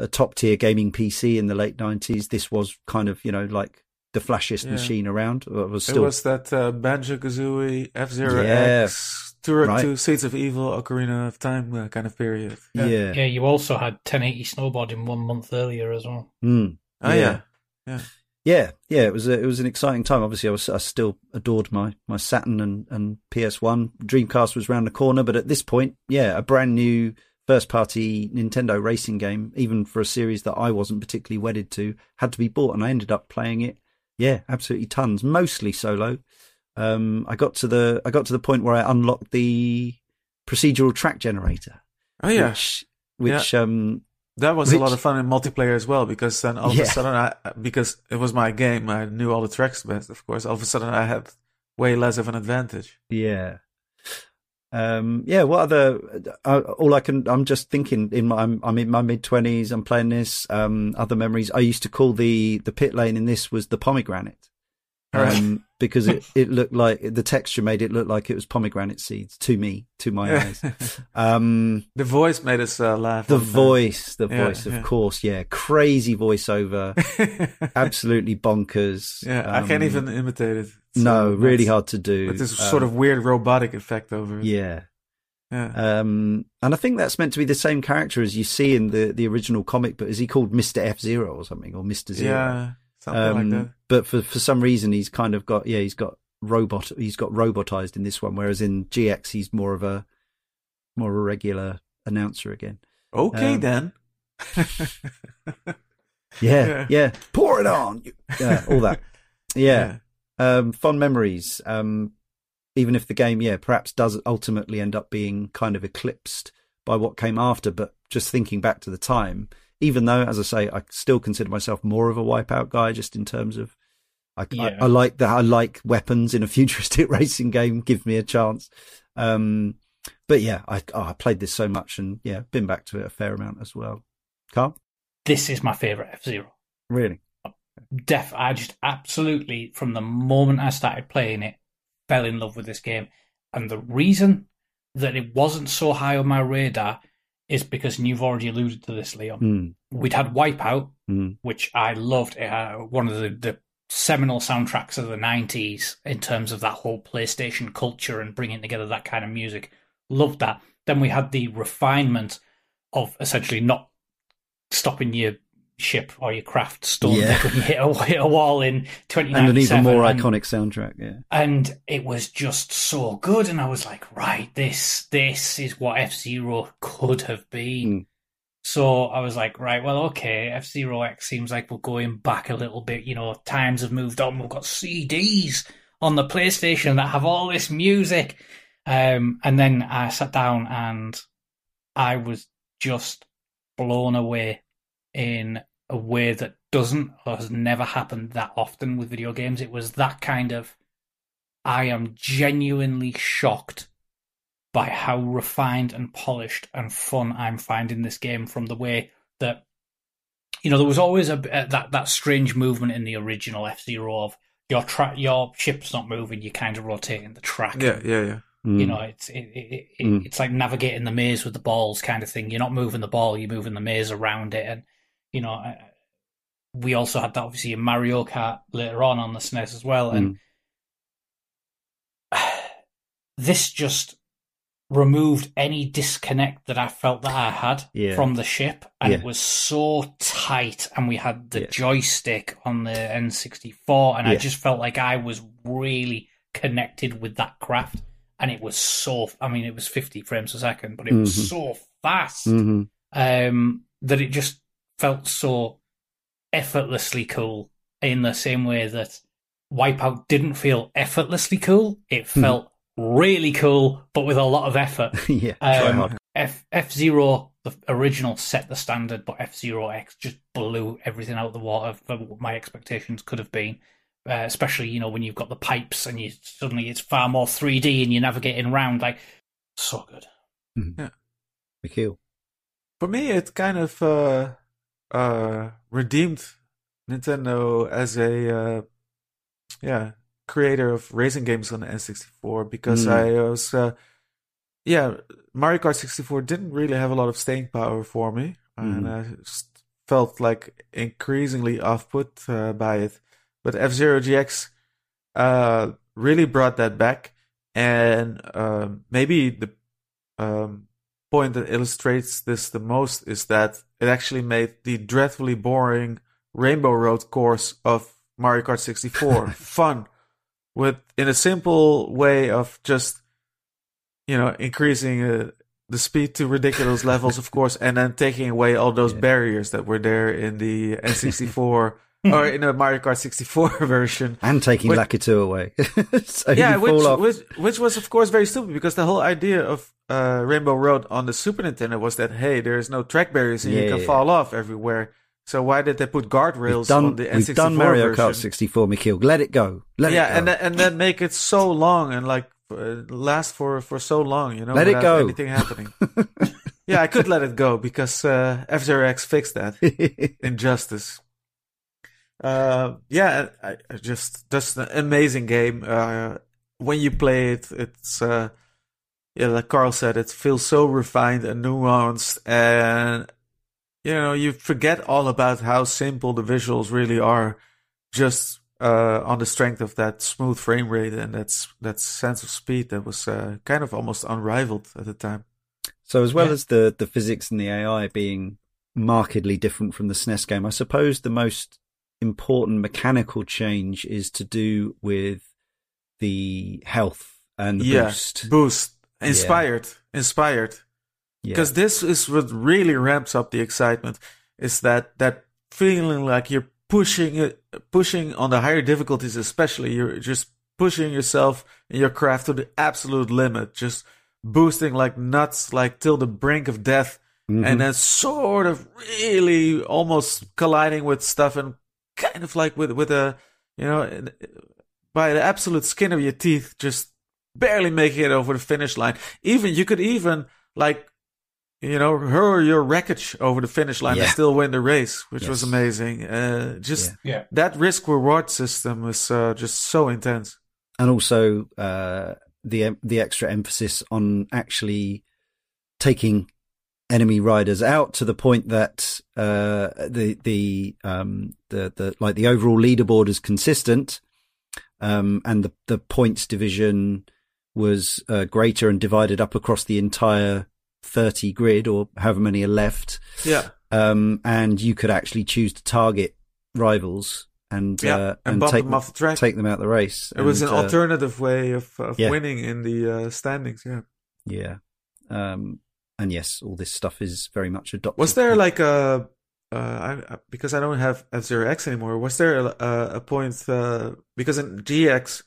a top tier gaming PC in the late nineties, this was kind of you know like the flashiest yeah. machine around. It was still it was that uh, Banjo Kazooie, F Zero yeah. X, Turok right. 2, Seeds of Evil, Ocarina of Time uh, kind of period. Yeah. yeah. yeah, You also had 1080 snowboarding one month earlier as well. Mm. Oh yeah. yeah, yeah, yeah. It was a, it was an exciting time. Obviously, I was I still adored my my Saturn and and PS One. Dreamcast was around the corner, but at this point, yeah, a brand new first party Nintendo racing game, even for a series that I wasn't particularly wedded to, had to be bought, and I ended up playing it yeah, absolutely tons. Mostly solo. Um, I got to the I got to the point where I unlocked the procedural track generator. Oh yeah, which, which yeah. um that was which, a lot of fun in multiplayer as well because then all of a sudden I because it was my game I knew all the tracks best of course all of a sudden I had way less of an advantage. Yeah, um, yeah, what other? Uh, all I can, I'm just thinking. In my, I'm, I'm in my mid twenties. I'm playing this. Um, other memories. I used to call the the pit lane in this was the pomegranate, um, because it [laughs] it looked like the texture made it look like it was pomegranate seeds to me, to my eyes. [laughs] Um, the voice made us uh, laugh. The voice, the yeah, voice, of yeah. course, yeah, crazy voiceover, [laughs] absolutely bonkers. Yeah, I can't um, even imitate it. No, really hard to do. With this um, sort of weird robotic effect over it. Yeah. Yeah. Um, and I think that's meant to be the same character as you see in the, the original comic, but is he called Mr. F Zero or something, or Mr. Zero? Yeah, um, like. But for, for some reason, he's kind of got, yeah, he's got robot, he's got robotized in this one, whereas in GX, he's more of a, more of a regular announcer again. Okay, um, then. [laughs] yeah, [laughs] yeah, yeah, pour it on. [laughs] Yeah, all that. Yeah. yeah um, fond memories. Um, even if the game, yeah, perhaps does ultimately end up being kind of eclipsed by what came after. But just thinking back to the time, even though, as I say, I still consider myself more of a wipeout guy, just in terms of I, yeah. I, I, like that. I like weapons in a [laughs] futuristic racing game. Give me a chance. Um, but yeah, I, oh, I played this so much and yeah, been back to it a fair amount as well. Karl? This is my favorite F Zero. Really? def I just absolutely from the moment I started playing it fell in love with this game. And the reason that it wasn't so high on my radar is because and you've already alluded to this, Leon. Mm. We'd had Wipeout, mm. which I loved. Uh, one of the, the seminal soundtracks of the 90s in terms of that whole PlayStation culture and bringing together that kind of music. Loved that. Then we had the refinement of essentially not stopping your ship or your craft stone Yeah. when hit a, hit a wall in 2097. and an even more and- iconic soundtrack. Yeah. and it was just so good and i was like right this this is what f-zero could have been Mm. so i was like right well okay f-zero x seems like we're going back a little bit you know times have moved on we've got cds on the playstation that have all this music um, and then i sat down and i was just blown away in a way that doesn't or has never happened that often with video games. It was that kind of I am genuinely shocked by how refined and polished and fun I'm finding this game from the way that you know there was always a uh, that that strange movement in the original F Zero of your track your ship's not moving, you're kind of rotating the track. Yeah, yeah, yeah. You Mm. know, it's it, it, it, Mm. it's like navigating the maze with the balls kind of thing. You're not moving the ball, you're moving the maze around it, and you know, we also had that obviously in Mario Kart later on on the SNES as well, and [sighs] this just removed any disconnect that I felt that I had Yeah. from the ship, and Yeah. it was so tight. And we had the Yeah. joystick on the N64, and I just felt like I was really connected with that craft. And it was so, I mean, it was 50 frames a second, but it was Mhm. so fast Mhm. um, that it just felt so effortlessly cool in the same way that Wipeout didn't feel effortlessly cool. It Hmm. felt really cool, but with a lot of effort. [laughs] yeah. Um. F F Zero, the original, set the standard, but F Zero X just blew everything out of the water for what my expectations could have been. Uh, especially, you know, when you've got the pipes and you suddenly it's far more 3D and you're navigating around. Like, so good. Michiel. For me, it kind of uh, uh, redeemed Nintendo as a uh, yeah creator of racing games on the N64 because Mm. I was uh, yeah Mario Kart 64 didn't really have a lot of staying power for me, and I just felt like increasingly off put uh, by it. But F Zero GX uh, really brought that back, and um, maybe the um, point that illustrates this the most is that it actually made the dreadfully boring Rainbow Road course of Mario Kart 64 [laughs] fun with in a simple way of just you know increasing uh, the speed to ridiculous levels of course and then taking away all those [laughs] Yeah. barriers that were there in the N64 or in a Mario Kart 64 [laughs] version And taking Lakitu away. [laughs] so yeah, which, which which was of course very stupid because the whole idea of uh, Rainbow Road on the Super Nintendo was that hey, there's no track barriers and Yeah, you can yeah, fall off everywhere. So why did they put guardrails done, on the N64 we've done Mario version? Kart 64, Michiel. Let it go. Let yeah, it go. and then, and then make it so long and like uh, last for for so long, you know, Let it go. anything happening. [laughs] yeah, I could let it go because uh, F Zero X fixed that. Injustice. Uh, yeah, I, I just that's an amazing game. Uh, when you play it, it's uh, yeah, like Karl said, it feels so refined and nuanced, and you know you forget all about how simple the visuals really are, just uh, on the strength of that smooth frame rate and that's that sense of speed that was uh, kind of almost unrivaled at the time. So as well Yeah. as the the physics and the AI being markedly different from the SNES game, I suppose the most important mechanical change is to do with the health and the yeah, boost. boost, inspired, inspired. Yeah. because this is what really ramps up the excitement is that that feeling like you're pushing it pushing on the higher difficulties especially you're just pushing yourself and your craft to the absolute limit just boosting like nuts like till the brink of death Mhm. and then sort of really almost colliding with stuff and kind of like with with a you know by the absolute skin of your teeth just barely making it over the finish line. Even you could even like you know hurl your wreckage over the finish line and still win the race which was amazing. Uh just Yeah. Yeah. that risk reward system was uh, just so intense. And also uh, the the extra emphasis on actually taking enemy riders out to the point that uh, the the um, the the like the overall leaderboard is consistent, um, and the the points division was uh, greater and divided up across the entire thirty grid or however many are left. yeah um, and you could actually choose to target rivals and Yeah, uh, and bump take them off the track. take them out the race. It was an uh, alternative way of, of yeah. winning in the uh, standings. Yeah. Yeah, um, and yes, all this stuff is very much adopted. Was there like a uh, I, because I don't have F Zero X anymore? Was there a, a, a point uh, because in GX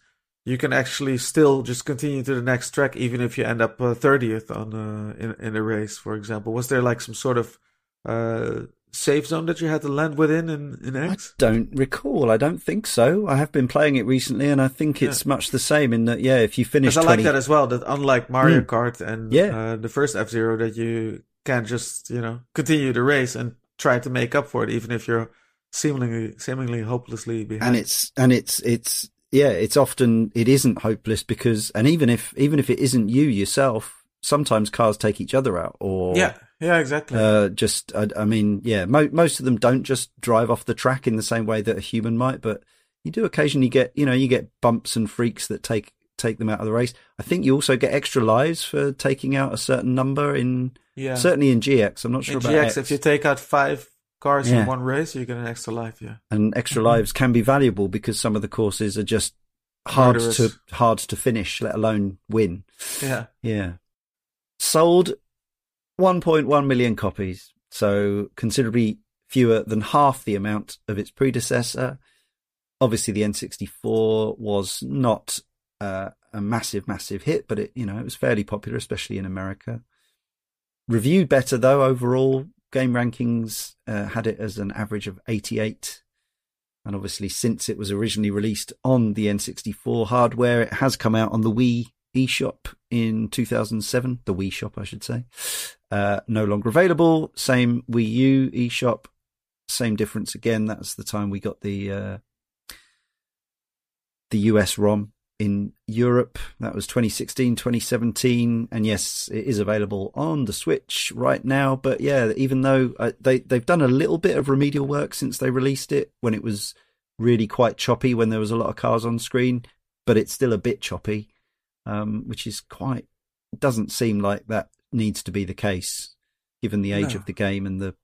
you can actually still just continue to the next track even if you end up thirtieth on uh, in in a race, for example? Was there like some sort of uh, safe zone that you had to land within in in I X? don't recall. I don't think so. I have been playing it recently, and I think it's much the same in that. Yeah, if you finish Because I like that as well. That unlike Mario Mm. Kart and Yeah. uh, the first F Zero, that you can just you know continue the race and try to make up for it, even if you're seemingly seemingly hopelessly behind. and it's and it's it's yeah, it's often it isn't hopeless because, and even if even if it isn't you yourself, sometimes cars take each other out, or yeah, yeah, exactly. Uh, just, I, I mean, yeah, mo- most of them don't just drive off the track in the same way that a human might, but you do occasionally get, you know, you get bumps and freaks that take take them out of the race. I think you also get extra lives for taking out a certain number in yeah. certainly in GX. I'm not sure in about GX, X. if you take out five cars Yeah. in one race, you get an extra life. Yeah, and extra Mhm. lives can be valuable because some of the courses are just hard Murderous. to hard to finish, let alone win. yeah. Yeah. Sold 1.1 million copies, so considerably fewer than half the amount of its predecessor. Obviously, the N64 was not uh, a massive, massive hit, but it, you know, it was fairly popular, especially in America. Reviewed better though overall. Game rankings uh, had it as an average of 88. And obviously, since it was originally released on the N64 hardware, it has come out on the Wii eShop in 2007. The Wii Shop, I should say. Uh, no longer available. Same Wii U eShop. Same difference again. That's the time we got the uh, the US ROM in Europe. That was 2016, 2017, and yes, it is available on the Switch right now. But yeah, even though uh, they they've done a little bit of remedial work since they released it, when it was really quite choppy, when there was a lot of cars on screen, but it's still a bit choppy, um, which is quite doesn't seem like that needs to be the case given the age No. of the game and the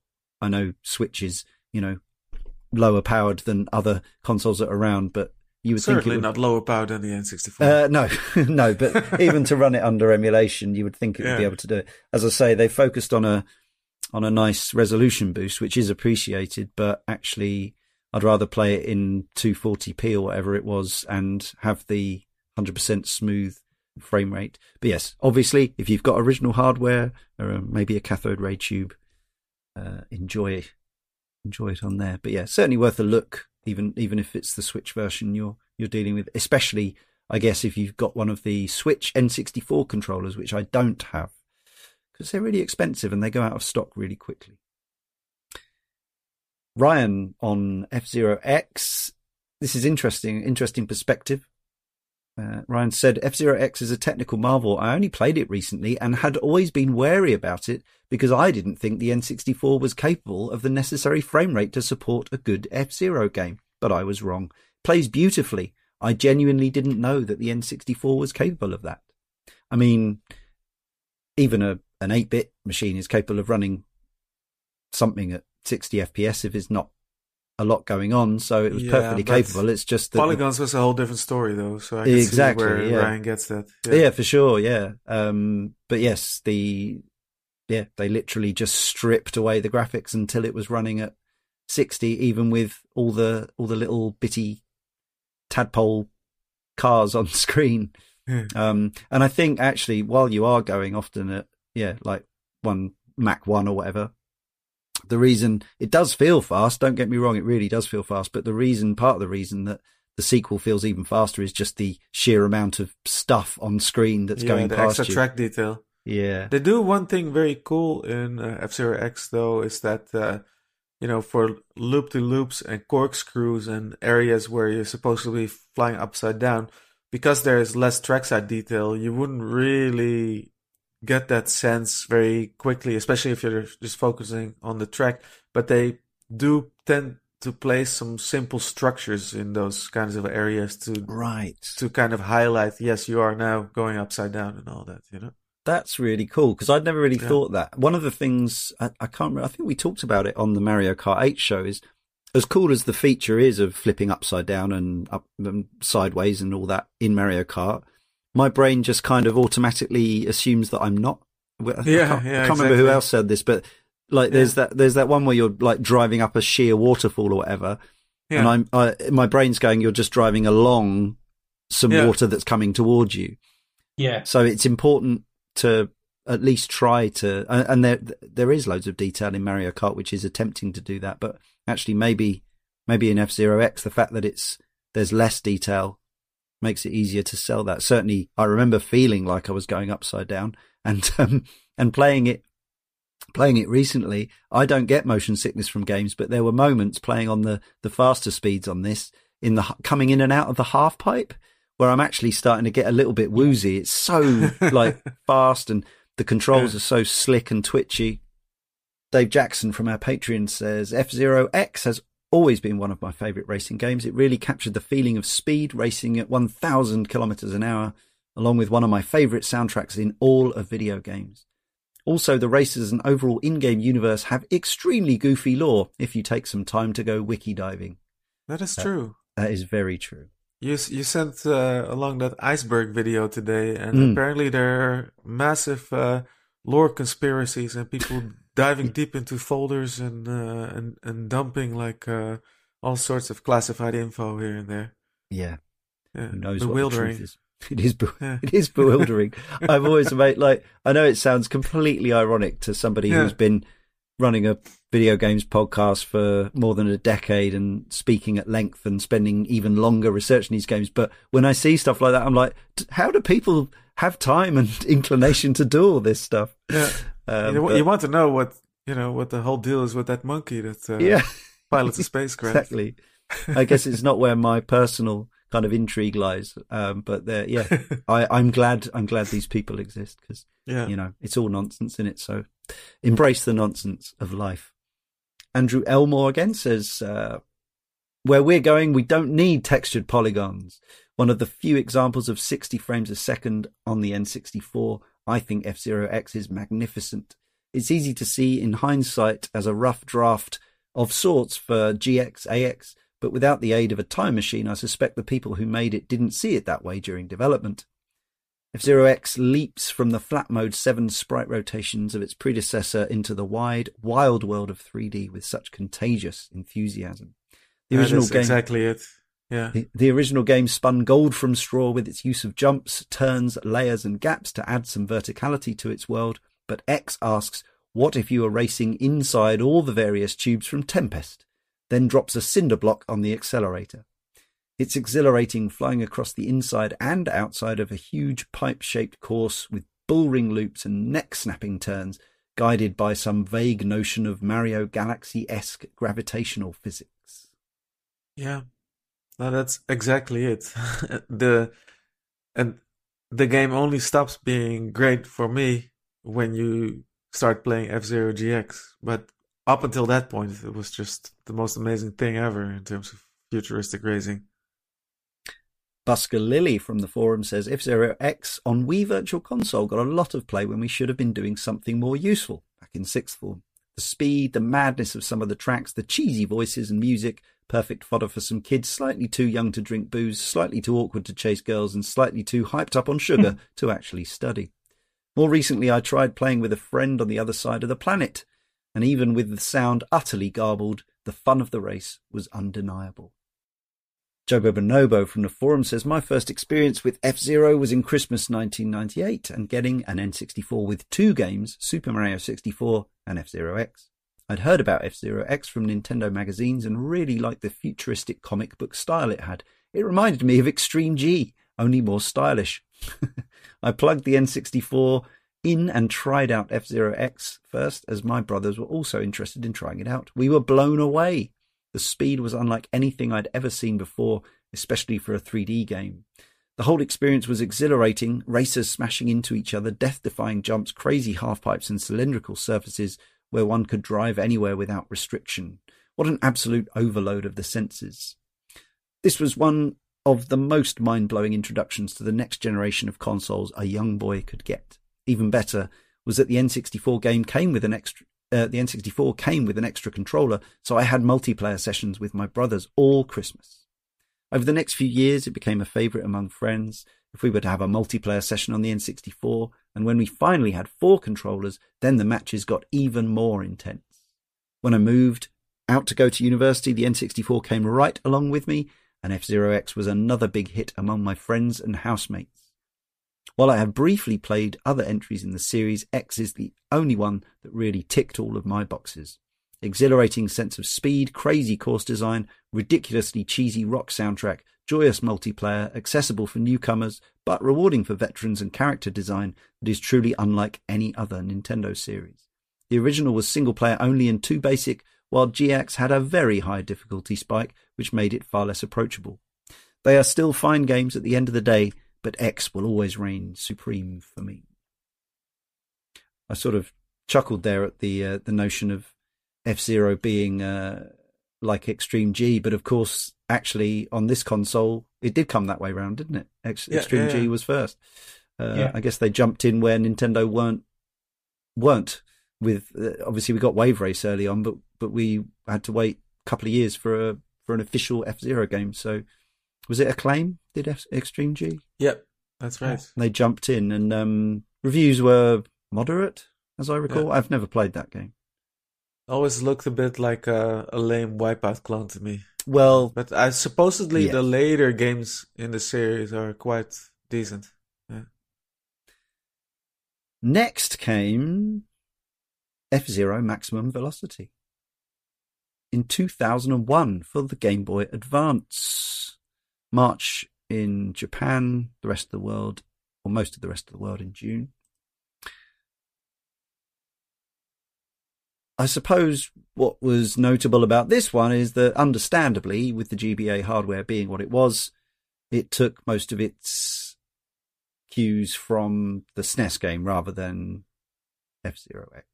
I know Switch is you know lower powered than other consoles that are around, but you would think it Certainly would not lower powered than the N64. uh, no, [laughs] no, but even to run it under emulation, you would think it would be able to do it. As I say, they focused on a on a nice resolution boost, which is appreciated, but actually, I'd rather play it in 240p or whatever it was and have the 100% smooth frame rate. But yes, obviously, if you've got original hardware or uh, maybe a cathode ray tube, uh, enjoy enjoy it on there. But yeah, certainly worth a look, even even if it's the Switch version you're you're dealing with. Especially, I guess, if you've got one of the Switch N64 controllers, which I don't have, because they're really expensive and they go out of stock really quickly. Ryan on F Zero X. This is interesting, interesting perspective. Uh, Ryan said, F Zero X is a technical marvel. I only played it recently and had always been wary about it because I didn't think the N64 was capable of the necessary frame rate to support a good F Zero game. But I was wrong. Plays beautifully. I genuinely didn't know that the N64 was capable of that. I mean, even a an 8 bit machine is capable of running something at 60 FPS if it's not a lot going on. So it was Yeah, perfectly capable. It's just that the- Polygons was a whole different story, though. So I can Exactly, see where yeah. Ryan gets that. Yeah. for sure. Yeah. Um, but yes, the, yeah, they literally just stripped away the graphics until it was running at 60, even with all the, all the little bitty tadpole cars on [laughs] screen. Yeah. Um, and I think actually while you are going often at, yeah, like one Mach one or whatever, the reason it does feel fast, don't get me wrong, it really does feel fast, but the reason, part of the reason that the sequel feels even faster is just the sheer amount of stuff on screen that's yeah, going the past extra you. track detail. Yeah. They do one thing very cool in uh, F Zero X though is that uh, you know for loop to loops and corkscrews and areas where you're supposed to be flying upside down, because there is less trackside detail, you wouldn't really get that sense very quickly, especially if you're just focusing on the track. But they do tend to place some simple structures in those kinds of areas to Right. to kind of highlight, yes, you are now going upside down and all that, you know. That's really cool because I'd never really Yeah. thought that. One of the things I, I can't remember, I think we talked about it on the Mario Kart 8 show is as cool as the feature is of flipping upside down and up and sideways and all that in Mario Kart, my brain just kind of automatically assumes that I'm not. Well, I Yeah, can't, yeah, I can't remember who else said this, but like there's that there's that one where you're like driving up a sheer waterfall or whatever, Yeah. and I'm I, my brain's going you're just driving along some Yeah. water that's coming towards you. Yeah. So it's important to at least try to, and and there there is loads of detail in Mario Kart which is attempting to do that, but actually maybe maybe in F Zero X the fact that it's there's less detail makes it easier to sell that. Certainly, I remember feeling like I was going upside down, and [laughs] um, and playing it playing it recently. I don't get motion sickness from games, but there were moments playing on the the faster speeds on this in the coming in and out of the half pipe where I'm actually starting to get a little bit woozy. It's so like [laughs] fast and the controls Yeah. are so slick and twitchy. Dave Jackson from our Patreon says F Zero X has always been one of my favorite racing games. It really captured the feeling of speed racing at 1000 kilometers an hour, along with one of my favorite soundtracks in all of video games. Also, the races and overall in-game universe have extremely goofy lore if you take some time to go wiki diving. that is true. That is very true. You you sent uh, along that iceberg video today, and Mm. apparently there are massive uh, lore conspiracies and people [laughs] diving deep into folders and uh, and and dumping like uh, all sorts of classified info here and there. Yeah. Yeah, Who knows what bewildering. is? [laughs] It is, be- [laughs] Yeah. it is bewildering. I've always made like, I know it sounds completely ironic to somebody Yeah. who's been running a video games podcast for more than a decade and speaking at length and spending even longer researching these games. But when I see stuff like that, I'm like, how do people have time and [laughs] inclination to do all this stuff? Yeah, Um, you, but- you want to know what you know what the whole deal is with that monkey that uh, yeah, [laughs] pilots the spacecraft. exactly. I guess it's not where my personal kind of intrigue lies. Um, but yeah, [laughs] I, I'm glad, I'm glad these people exist because yeah, you know, it's all nonsense in it. So embrace the nonsense of life. Andrew Elmore again says, uh, where we're going, we don't need textured polygons. One of the few examples of 60 frames a second on the N64, I think F-Zero X is magnificent. It's easy to see in hindsight as a rough draft of sorts for GX, AX, but without the aid of a time machine, I suspect the people who made it didn't see it that way during development. F-Zero X leaps from the flat mode 7 sprite rotations of its predecessor into the wide, wild world of 3D with such contagious enthusiasm. The original game, exactly it. Yeah, the, the original game spun gold from straw with its use of jumps, turns, layers, and gaps to add some verticality to its world. But X asks, what if you were racing inside all the various tubes from Tempest? Then drops a cinder block on the accelerator. It's exhilarating flying across the inside and outside of a huge pipe shaped course with bullring loops and neck snapping turns, guided by some vague notion of Mario Galaxy esque gravitational physics. yeah. No, that's exactly it. [laughs] the and the game only stops being great for me when you start playing F Zero GX. But up until that point, it was just the most amazing thing ever in terms of futuristic racing. Busker Lily from the forum says F Zero X on Wii Virtual Console got a lot of play when we should have been doing something more useful back in sixth form. The speed, the madness of some of the tracks, the cheesy voices and music, perfect fodder for some kids slightly too young to drink booze, slightly too awkward to chase girls, and slightly too hyped up on sugar [laughs] to actually study. More recently, I tried playing with a friend on the other side of the planet, and even with the sound utterly garbled, the fun of the race was undeniable. Jobo Bonobo from the forum says, My first experience with F Zero was in Christmas 1998 and getting an N64 with two games, Super Mario 64 and F Zero X. I'd heard about F Zero X from Nintendo magazines and really liked the futuristic comic book style it had. It reminded me of Extreme G, only more stylish. [laughs] I plugged the N64 in and tried out F Zero X first, as my brothers were also interested in trying it out. We were blown away. The speed was unlike anything I'd ever seen before, especially for a 3D game. The whole experience was exhilarating, racers smashing into each other, death-defying jumps, crazy half-pipes and cylindrical surfaces where one could drive anywhere without restriction. What an absolute overload of the senses. This was one of the most mind-blowing introductions to the next generation of consoles a young boy could get. even better was that the N64 game came with an extra. Uh, the N64 came with an extra controller, so I had multiplayer sessions with my brothers all Christmas. Over the next few years, it became a favourite among friends. If we were to have a multiplayer session on the N64, and when we finally had four controllers, then the matches got even more intense. When I moved out to go to university, the N64 came right along with me, and F Zero X was another big hit among my friends and housemates. While I have briefly played other entries in the series, X is the only one that really ticked all of my boxes. Exhilarating sense of speed, crazy course design, ridiculously cheesy rock soundtrack, joyous multiplayer, accessible for newcomers, but rewarding for veterans and character design that is truly unlike any other Nintendo series. The original was single player only and too basic, while GX had a very high difficulty spike, which made it far less approachable. They are still fine games at the end of the day, but X will always reign supreme for me. I sort of chuckled there at the uh, the notion of F Zero being uh, like Extreme G, but of course, actually on this console, it did come that way round, didn't it? Yeah, Extreme yeah, G was first. Uh, Yeah. I guess they jumped in where Nintendo weren't weren't. With uh, obviously we got Wave Race early on, but but we had to wait a couple of years for a for an official F Zero game. So was it Acclaim? Did F- Extreme G? Yep, that's right. They jumped in, and um, reviews were moderate, as I recall. I've never played that game. Always looked a bit like a, a lame Wipeout clone to me. Well, But I supposedly Yes. the later games in the series are quite decent. next came F Zero Maximum Velocity in 2001 for the Game Boy Advance. March in Japan, the rest of the world, or most of the rest of the world in June. I suppose what was notable about this one is that, understandably, with the GBA hardware being what it was, it took most of its cues from the SNES game rather than F Zero X.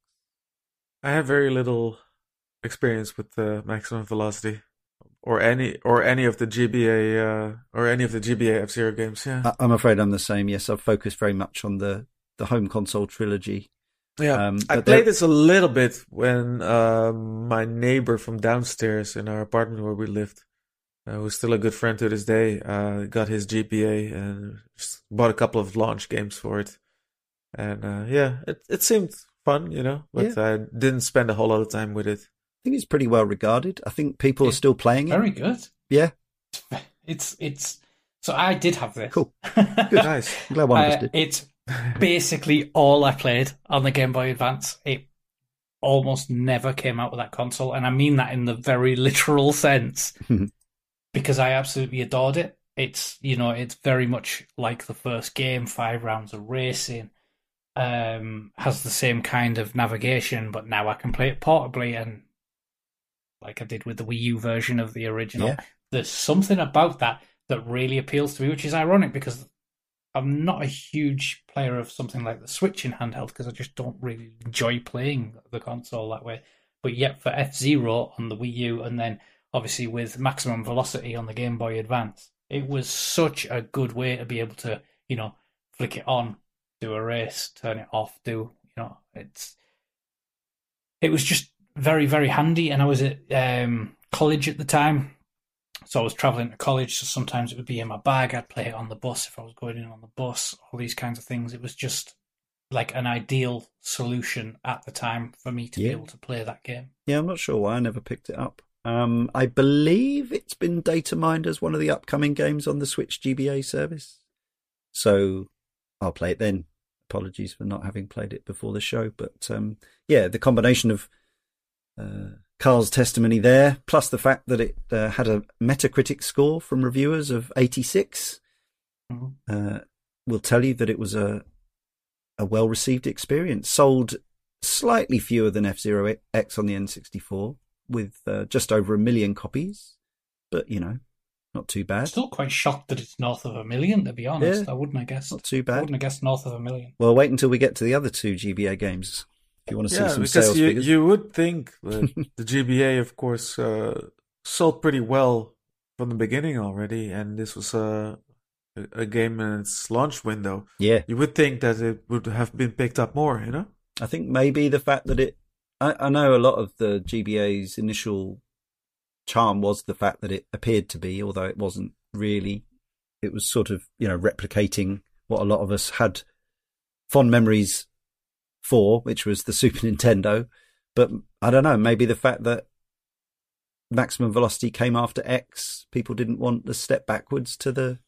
I have very little experience with the maximum velocity or any or any of the GBA uh, or any of the GBA F Zero games. Yeah, I'm afraid I'm the same. Yes, I've focused very much on the the home console trilogy. Yeah. um, I but played there- this a little bit when um, my neighbor from downstairs in our apartment where we lived, uh, who's still a good friend to this day, uh, got his GBA and bought a couple of launch games for it. And uh, yeah, it it seemed fun, you know, but I didn't spend a whole lot of time with it. I think it's pretty well regarded. I think people are still playing it. Very good. Yeah, It's it's. So I did have this. Cool. [laughs] Good. Nice. I'm glad one of us Uh, did. it's basically all I played on the Game Boy Advance. It almost never came out with that console, and I mean that in the very [laughs] literal sense, [laughs] because I absolutely adored it. It's you know it's very much like the first game, five rounds of racing, um, has the same kind of navigation, but now I can play it portably and like I did with the Wii U version of the original. Yeah. There's something about that that really appeals to me, which is ironic because I'm not a huge player of something like the Switch in handheld because I just don't really enjoy playing the console that way. But yet for F Zero on the Wii U and then obviously with Maximum Velocity on the Game Boy Advance, it was such a good way to be able to, you know, flick it on, do a race, turn it off, do you know, it's it was just very, very handy and I was at um, college at the time. So I was traveling to college, so sometimes it would be in my bag. I'd play it on the bus if I was going in on the bus, all these kinds of things. It was just like an ideal solution at the time for me to Yeah. be able to play that game. Yeah, I'm not sure why I never picked it up. Um, I believe it's been data mined as one of the upcoming games on the Switch GBA service. So I'll play it then. Apologies for not having played it before the show. But um, yeah, the combination of uh, Karl's testimony there, plus the fact that it uh, had a Metacritic score from reviewers of 86, Mhm. uh, will tell you that it was a a well received experience. Sold slightly fewer than F Zero X on the N64, with uh, just over a million copies, but you know, not too I'm bad. still quite shocked that it's north of a million, to be honest. Yeah. I wouldn't have guessed. Not too bad. I wouldn't have guessed north of a million. Well, wait until we get to the other two GBA games. You want to see Yeah, some because sales you figures. you would think that the GBA, of course, uh, sold pretty well from the beginning already, and this was a, a game in its launch window, Yeah, you would think that it would have been picked up more. You know? I think maybe the fact that it, I, I know a lot of the GBA's initial charm was the fact that it appeared to be, although it wasn't really. It was sort of, you know, replicating what a lot of us had fond memories for, which was the [laughs] Super Nintendo. But I don't know, maybe the fact that Maximum Velocity came after X, people didn't want the step backwards to the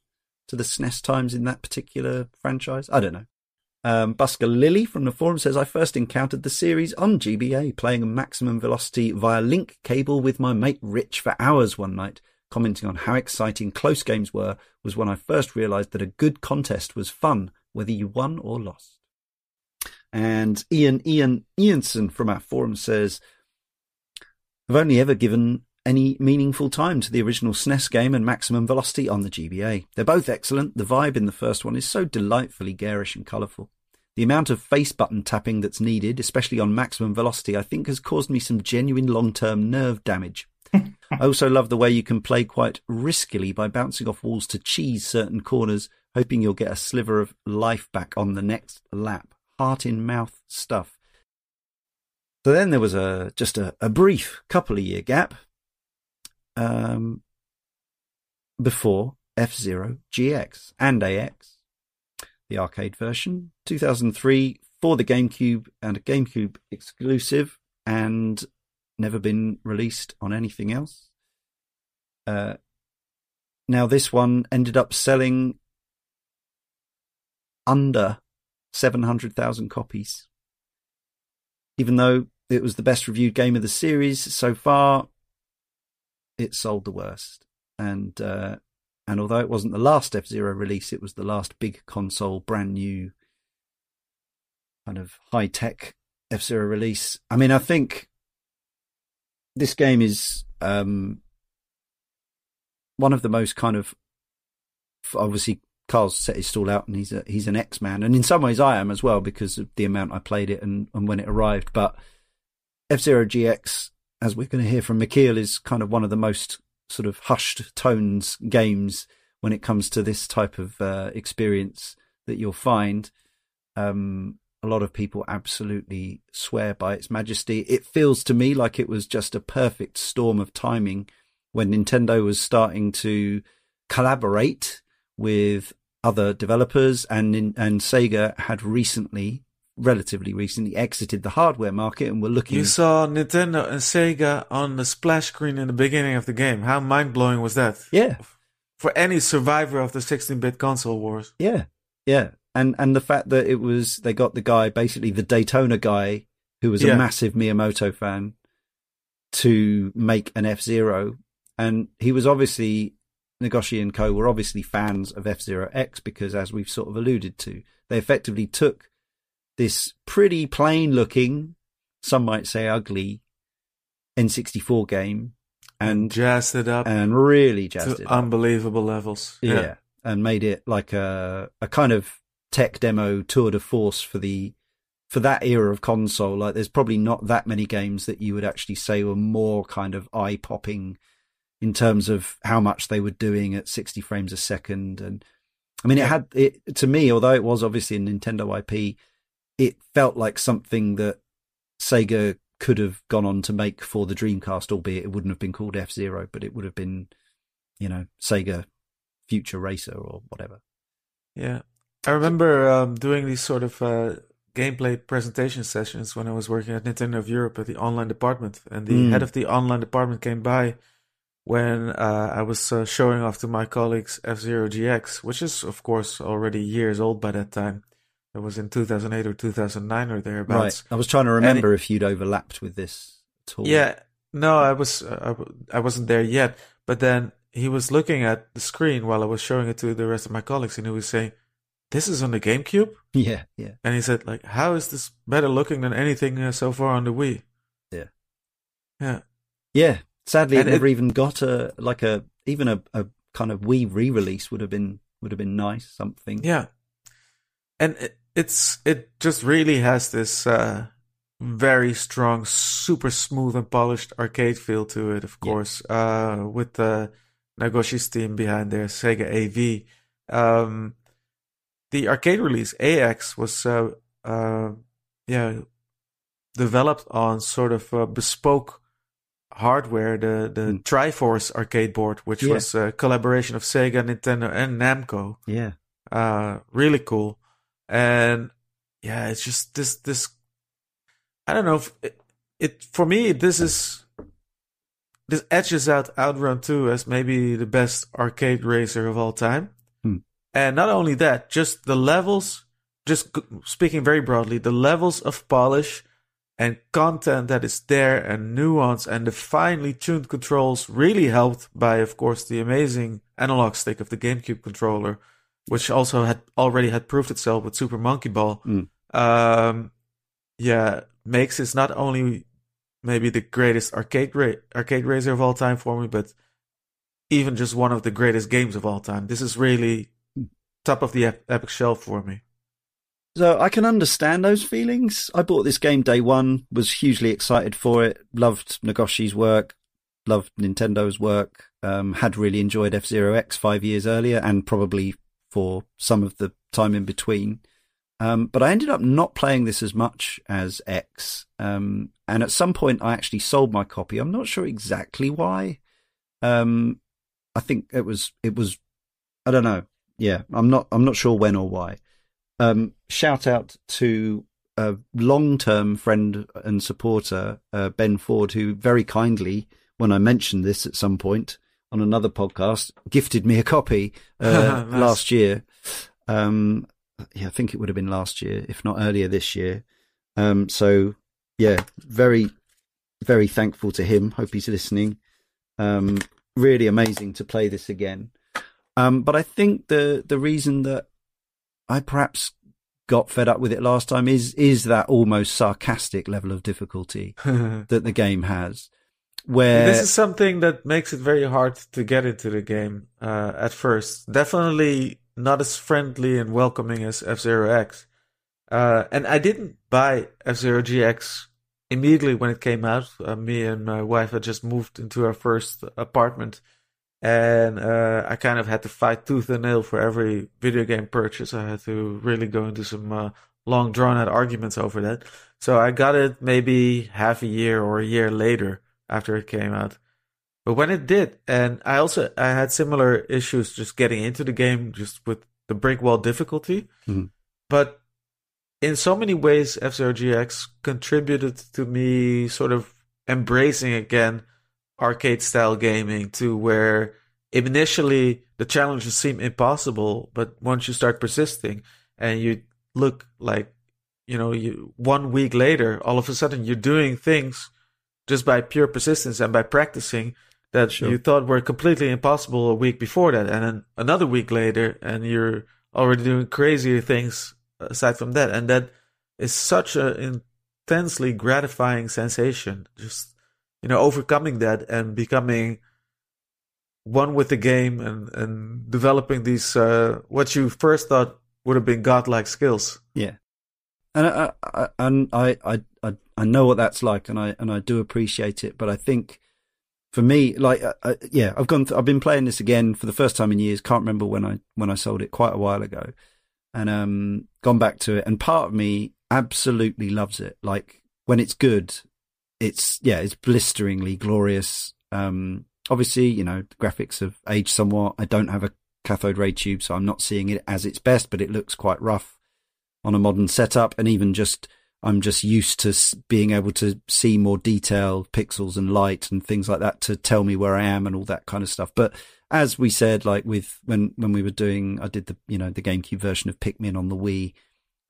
to the SNES times in that particular franchise. I don't know. Um, Busker Lily from the forum says, I first encountered the series on GBA, playing maximum velocity via link cable with my mate Rich for hours one night. Commenting on how exciting close games were was when I first realized that a good contest was fun, whether you won or lost. And Ian Ian Ianson from our forum says, I've only ever given any meaningful time to the original SNES game and Maximum Velocity on the GBA. They're both excellent. The vibe in the first one is so delightfully garish and colourful. The amount of face button tapping that's needed, especially on Maximum Velocity, I think has caused me some genuine long term nerve damage. [laughs] I also love the way you can play quite riskily by bouncing off walls to cheese certain corners, hoping you'll get a sliver of life back on the next lap. Heart in mouth stuff. So then there was a just a, a brief couple of year gap um, before F Zero GX and AX, the arcade version, 2003 for the GameCube and a GameCube exclusive, and never been released on anything else. Uh, now this one ended up selling under 700,000 copies. Even though it was the best reviewed game of the series so far, it sold the worst. And uh, and although it wasn't the last F Zero release, it was the last big console, brand new, kind of high tech F Zero release. I mean, I think this game is um, one of the most kind of obviously Karl's set his stall out and he's a, he's an X man, and in some ways I am as well because of the amount I played it and, and when it arrived. But F Zero GX, as we're going to hear from Michiel, is kind of one of the most sort of hushed tones games when it comes to this type of uh, experience that you'll find. Um, a lot of people absolutely swear by its majesty. It feels to me like it was just a perfect storm of timing when Nintendo was starting to collaborate with other developers and and Sega had recently relatively recently exited the hardware market and were looking You saw Nintendo and Sega on the splash screen in the beginning of the game. How mind blowing was that? yeah For any survivor of the 16 bit console wars. yeah yeah and and the fact that it was they got the guy basically the Daytona guy who was Yeah. a massive Miyamoto fan to make an F Zero and he was obviously Nagoshi and Co were obviously fans of F Zero X because as we've sort of alluded to they effectively took this pretty plain looking some might say ugly N64 game and jazzed it up and really jazzed it up. unbelievable levels. yeah. and made it like a a kind of tech demo tour de force for the for that era of console. Like, there's probably not that many games that you would actually say were more kind of eye popping in terms of how much they were doing at 60 frames a second. And I mean, it had it to me, although it was obviously a Nintendo IP, it felt like something that Sega could have gone on to make for the Dreamcast, albeit it wouldn't have been called F Zero, but it would have been, you know, Sega Future Racer or whatever. Yeah. I remember um, doing these sort of uh, gameplay presentation sessions when I was working at Nintendo of Europe at the online department. And the Mm. head of the online department came by when uh, I was uh, showing off to my colleagues F Zero GX, which is, of course, already years old by that time. It was in 2008 or 2009 or thereabouts. Right. I was trying to remember if you'd overlapped with this at all. Yeah, no, I was uh, I wasn't there yet. But then he was looking at the screen while I was showing it to the rest of my colleagues, and he was saying, "This is on the GameCube," [laughs] Yeah. Yeah. and he said, "Like, how is this better looking than anything uh, so far on the Wii?" Yeah. yeah, Yeah. Sadly, And it never it- even got a like a even a, a kind of Wii re-release would have been would have been nice. Something. yeah. And it, it's it just really has this uh, very strong, super smooth and polished arcade feel to it. Of Yeah. course, uh, with the Nagoshi's team behind there, Sega AV. Um, the arcade release AX was, uh, uh, yeah, developed on sort of uh, bespoke hardware, the the Mm. Triforce arcade board, which Yeah. was a collaboration of Sega, Nintendo, and Namco. Yeah. Uh, really cool. And yeah, it's just this this. I don't know if it, it for me. This is this edges out Outrun 2 as maybe the best arcade racer of all time. Hmm. And not only that, just the levels, just speaking very broadly, the levels of polish and content that is there and nuance and the finely tuned controls really helped by, of course, the amazing analog stick of the GameCube controller, which also had already had proved itself with Super Monkey Ball. Mm. Um, yeah, makes it not only maybe the greatest arcade ra- arcade racer of all time for me, but even just one of the greatest games of all time. This is really top of the ep- epic shelf for me. So I can understand those feelings. I bought this game day one, was hugely excited for it, loved Nagoshi's work, loved Nintendo's work, um, had really enjoyed F Zero X five years earlier and probably for some of the time in between. Um, but I ended up not playing this as much as X. Um, and at some point I actually sold my copy. I'm not sure exactly why. Um, I think it was, it was, I don't know. Yeah, I'm not, I'm not sure when or why. Um, shout out to a long-term friend and supporter, uh, Ben Ford, who very kindly, when I mentioned this at some point on another podcast, gifted me a copy uh, [laughs] Nice. last year. Um, yeah, I think it would have been last year, if not earlier this year. Um, so yeah, very, very thankful to him. Hope he's listening. Um, really amazing to play this again. Um, but I think the the reason that I perhaps got fed up with it last time is is that almost sarcastic level of difficulty [laughs] that the game has, where this is something that makes it very hard to get into the game uh, at first. Definitely not as friendly and welcoming as F Zero X. Uh, and I didn't buy F Zero GX immediately when it came out. Uh, me and my wife had just moved into our first apartment, and uh, I kind of had to fight tooth and nail for every video game purchase. I had to really go into some uh, long, drawn out arguments over that. So I got it maybe half a year or a year later after it came out. But when it did, and I also I had similar issues just getting into the game, just with the brick wall difficulty. Mhm. But in so many ways, F Zero GX contributed to me sort of embracing again arcade style gaming to where initially the challenges seem impossible, but once you start persisting and you look like, you know, you one week later, all of a sudden you're doing things just by pure persistence and by practicing that Sure. you thought were completely impossible a week before that, and then another week later, and you're already doing crazier things aside from that, and that is such an intensely gratifying sensation. Just you know, overcoming that and becoming one with the game and and developing these uh, what you first thought would have been godlike skills. Yeah, and I, I, and I, I, I, know what that's like, and I and I do appreciate it. But I think for me, like, uh, uh, yeah, I've gone. Th- I've been playing this again for the first time in years. Can't remember when I when I sold it quite a while ago, and um, gone back to it. And part of me absolutely loves it. Like when it's good, it's yeah, it's blisteringly glorious. Um, obviously, you know, the graphics have aged somewhat. I don't have a cathode ray tube, so I'm not seeing it as its best, but it looks quite rough on a modern setup. And even just, I'm just used to being able to see more detail, pixels and light and things like that to tell me where I am and all that kind of stuff. But as we said, like with when, when we were doing, I did the, you know, the GameCube version of Pikmin on the Wii.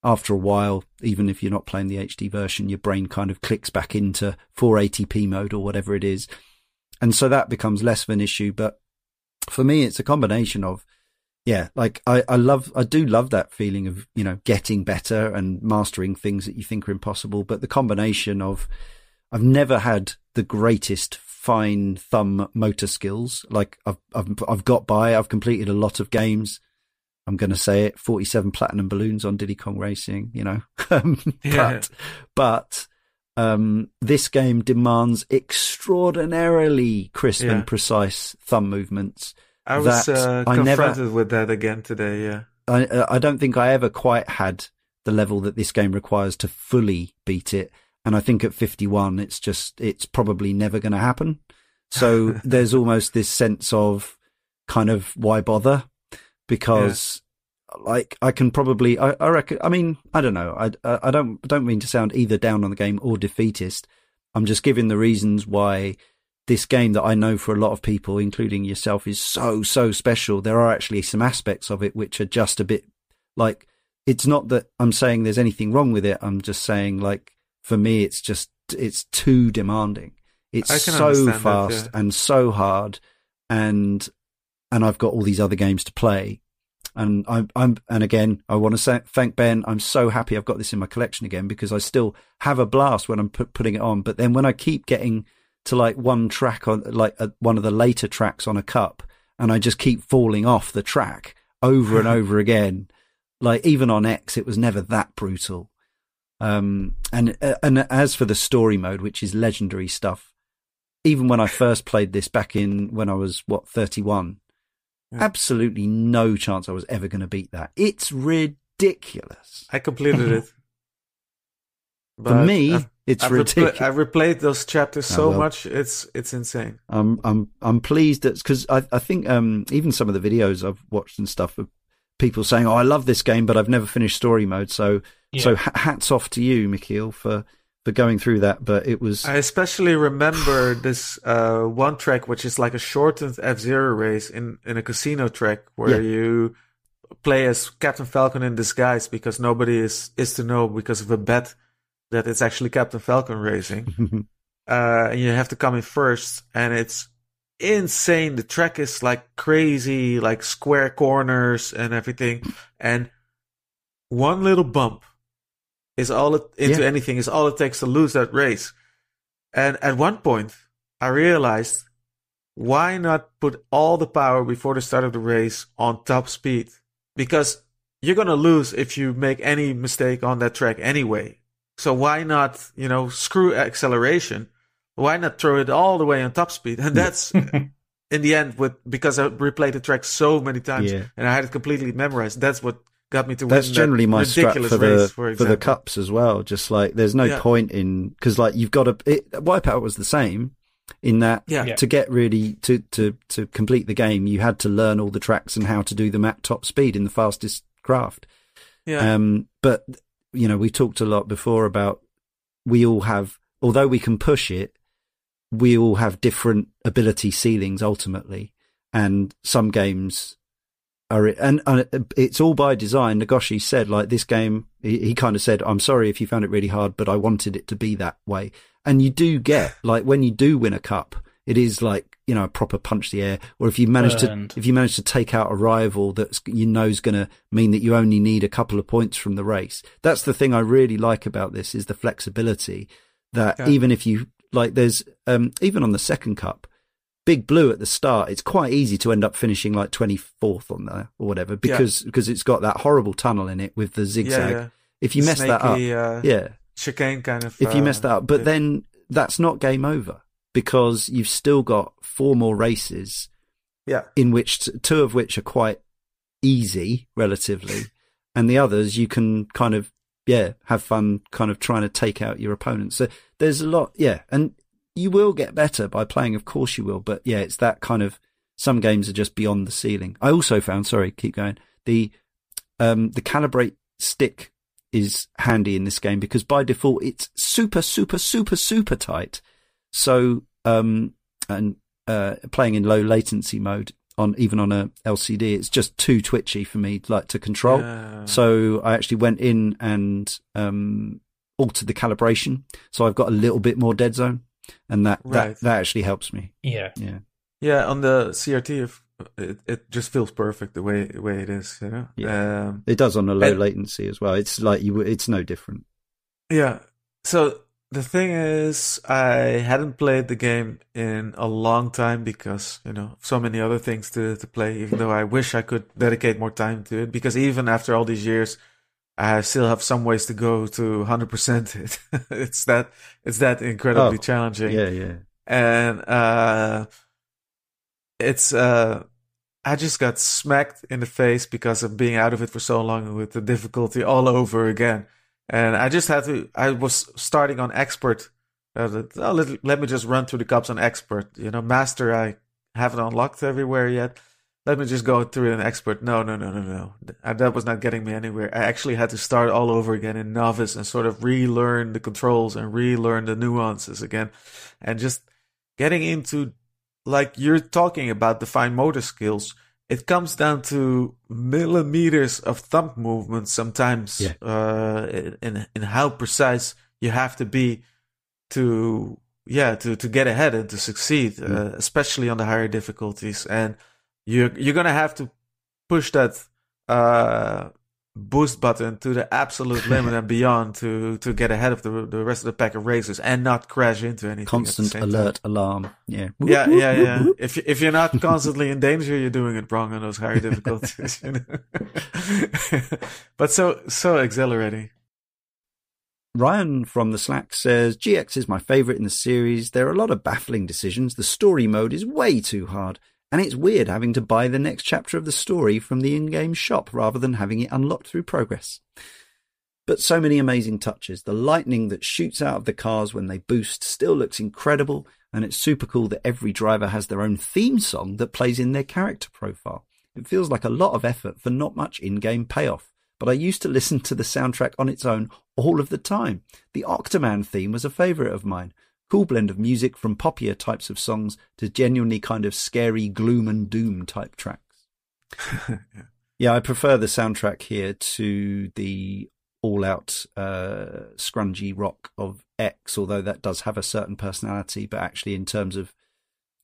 After a while, even if you're not playing the HD version, your brain kind of clicks back into 480p mode or whatever it is. And so that becomes less of an issue. But for me, it's a combination of, yeah, like I, I love, I do love that feeling of, you know, getting better and mastering things that you think are impossible. But the combination of, I've never had the greatest fine thumb motor skills. Like I've, I've, I've got by, I've completed a lot of games. I'm going to say it, 47 platinum balloons on Diddy Kong Racing, you know, [laughs] Um, Yeah. but, but, um, this game demands extraordinarily crisp Yeah. and precise thumb movements. I was uh, I never- confronted with that again today. Yeah. I, uh, I don't think I ever quite had the level that this game requires to fully beat it. And I think at 51, it's just, it's probably never going to happen. So [laughs] there's almost this sense of kind of why bother? Because like I can probably, I, I reckon, I mean, I don't know. I, I don't, don't mean to sound either down on the game or defeatist. I'm just giving the reasons why this game that I know for a lot of people, including yourself, is so, so special. There are actually some aspects of it which are just a bit like, it's not that I'm saying there's anything wrong with it. I'm just saying like, for me, it's just, it's too demanding. It's so understand that, fast yeah. and so hard. And, and I've got all these other games to play. And I'm, I'm, and again, I want to say, thank Ben. I'm so happy I've got this in my collection again because I still have a blast when I'm put, putting it on. But then when I keep getting to like one track on, like uh, one of the later tracks on a cup, and I just keep falling off the track over and [laughs] over again, like even on X, it was never that brutal. Um, and, uh, and as for the story mode, which is legendary stuff, even when I first played this back in when I was what, 31, Yeah. absolutely no chance I was ever going to beat that. It's ridiculous. I completed it. [laughs] For me, I've, it's I've, ridiculous. I've replayed those chapters Oh, so well. much. It's it's insane. I'm I'm I'm pleased that because I I think um even some of the videos I've watched and stuff of people saying oh I love this game but I've never finished story mode so Yeah. so hats off to you Michiel for for going through that but it was I especially remember this uh, one track, which is like a shortened F Zero race in, in a casino track where Yeah. you play as Captain Falcon in disguise because nobody is, is to know because of a bet that it's actually Captain Falcon racing. [laughs] uh, and you have to come in first, and it's insane. The track is like crazy, like square corners and everything. And one little bump is all it into Yeah. anything is all it takes to lose that race. And at one point, I realized why not put all the power before the start of the race on top speed? Because you're gonna lose if you make any mistake on that track anyway. So why not, you know, screw acceleration? Why not throw it all the way on top speed? And that's [laughs] in the end with because I replayed the track so many times Yeah. and I had it completely memorized. That's what got me to that's win generally that my strat for the race, for for, the cups as well just like there's no Yeah. point in because like you've got to it, wipeout was the same in that Yeah. Yeah. to get really to to to complete the game you had to learn all the tracks and how to do them at top speed in the fastest craft Yeah. Um, but you know, we talked a lot before about we all have, although we can push it, we all have different ability ceilings ultimately, and some games are, and, and it's all by design. Nagoshi said, like this game, he, he kind of said, "I'm sorry if you found it really hard, but I wanted it to be that way." And you do get [laughs] like when you do win a cup, it is like you know a proper punch the air. Or if you manage Earned. to if you manage to take out a rival that you know is going to mean that you only need a couple of points from the race. That's the thing I really like about this is the flexibility that Yeah. even if you like, there's um even on the second cup. Big Blue at the start, it's quite easy to end up finishing like 24th on there or whatever because because it's got that horrible tunnel in it with the zigzag. yeah, yeah. If you mess that up, uh, yeah, chicane kind of. if you uh, mess that up. But then that's not game over because you've still got four more races yeah, in which t- two of which are quite easy relatively, [laughs] and the others you can kind of yeah have fun kind of trying to take out your opponents. So there's a lot yeah, and you will get better by playing, of course you will. But yeah, it's that kind of some games are just beyond the ceiling. I also found sorry, keep going the um the calibrate stick is handy in this game because by default it's super super super super tight. So um and uh playing in low latency mode on even on a LCD it's just too twitchy for me like to control. Yeah. So I actually went in and um altered the calibration so I've got a little bit more dead zone and that Right. that that actually helps me. yeah. Yeah. yeah, on the CRT, if- it it just feels perfect the way the way it is. You know. Yeah. Um, It does on a low And- latency as well. It's like you it's no different. Yeah. So the thing is, I hadn't played the game in a long time because, you know, so many other things to, to play, even though I wish I could dedicate more time to it. Because even after all these years, I still have some ways to go to 100% it. [laughs] it's that, it's that incredibly Oh, challenging. Yeah, yeah. And, uh, it's, uh, I just got smacked in the face because of being out of it for so long with the difficulty all over again. And I just had to, I was starting on expert. Uh, oh, let, let me just run through the cups on expert. You know, master, I haven't unlocked everywhere yet. Let me just go through an expert. No, no, no, no, no. That was not getting me anywhere. I actually had to start all over again in novice and sort of relearn the controls and relearn the nuances again. And just getting into, like you're talking about the fine motor skills, it comes down to millimeters of thumb movement sometimes Yeah. uh, in, in how precise you have to be to yeah to to get ahead and to succeed Mm. uh, especially on the higher difficulties and you're you're gonna have to push that uh boost button to the absolute limit and [laughs] beyond to to get ahead of the the rest of the pack of racers and not crash into anything Constant same time. alert alarm. Yeah. yeah yeah yeah if if you're not constantly in danger you're doing it wrong on those higher [laughs] difficulties you know? [laughs] but so so exhilarating Ryan from the Slack says GX is my favorite in the series. There are a lot of baffling decisions. The story mode is way too hard, and it's weird having to buy the next chapter of the story from the in-game shop rather than having it unlocked through progress. But so many amazing touches. The lightning that shoots out of the cars when they boost still looks incredible, and it's super cool that every driver has their own theme song that plays in their character profile. It feels like a lot of effort for not much in-game payoff but I used to listen to the soundtrack on its own all of the time. The Octoman theme was a favourite of mine. Cool blend of music from poppier types of songs to genuinely kind of scary gloom and doom type tracks. [laughs] Yeah, I prefer the soundtrack here to the all out uh, scrungy rock of X, although that does have a certain personality, but actually in terms of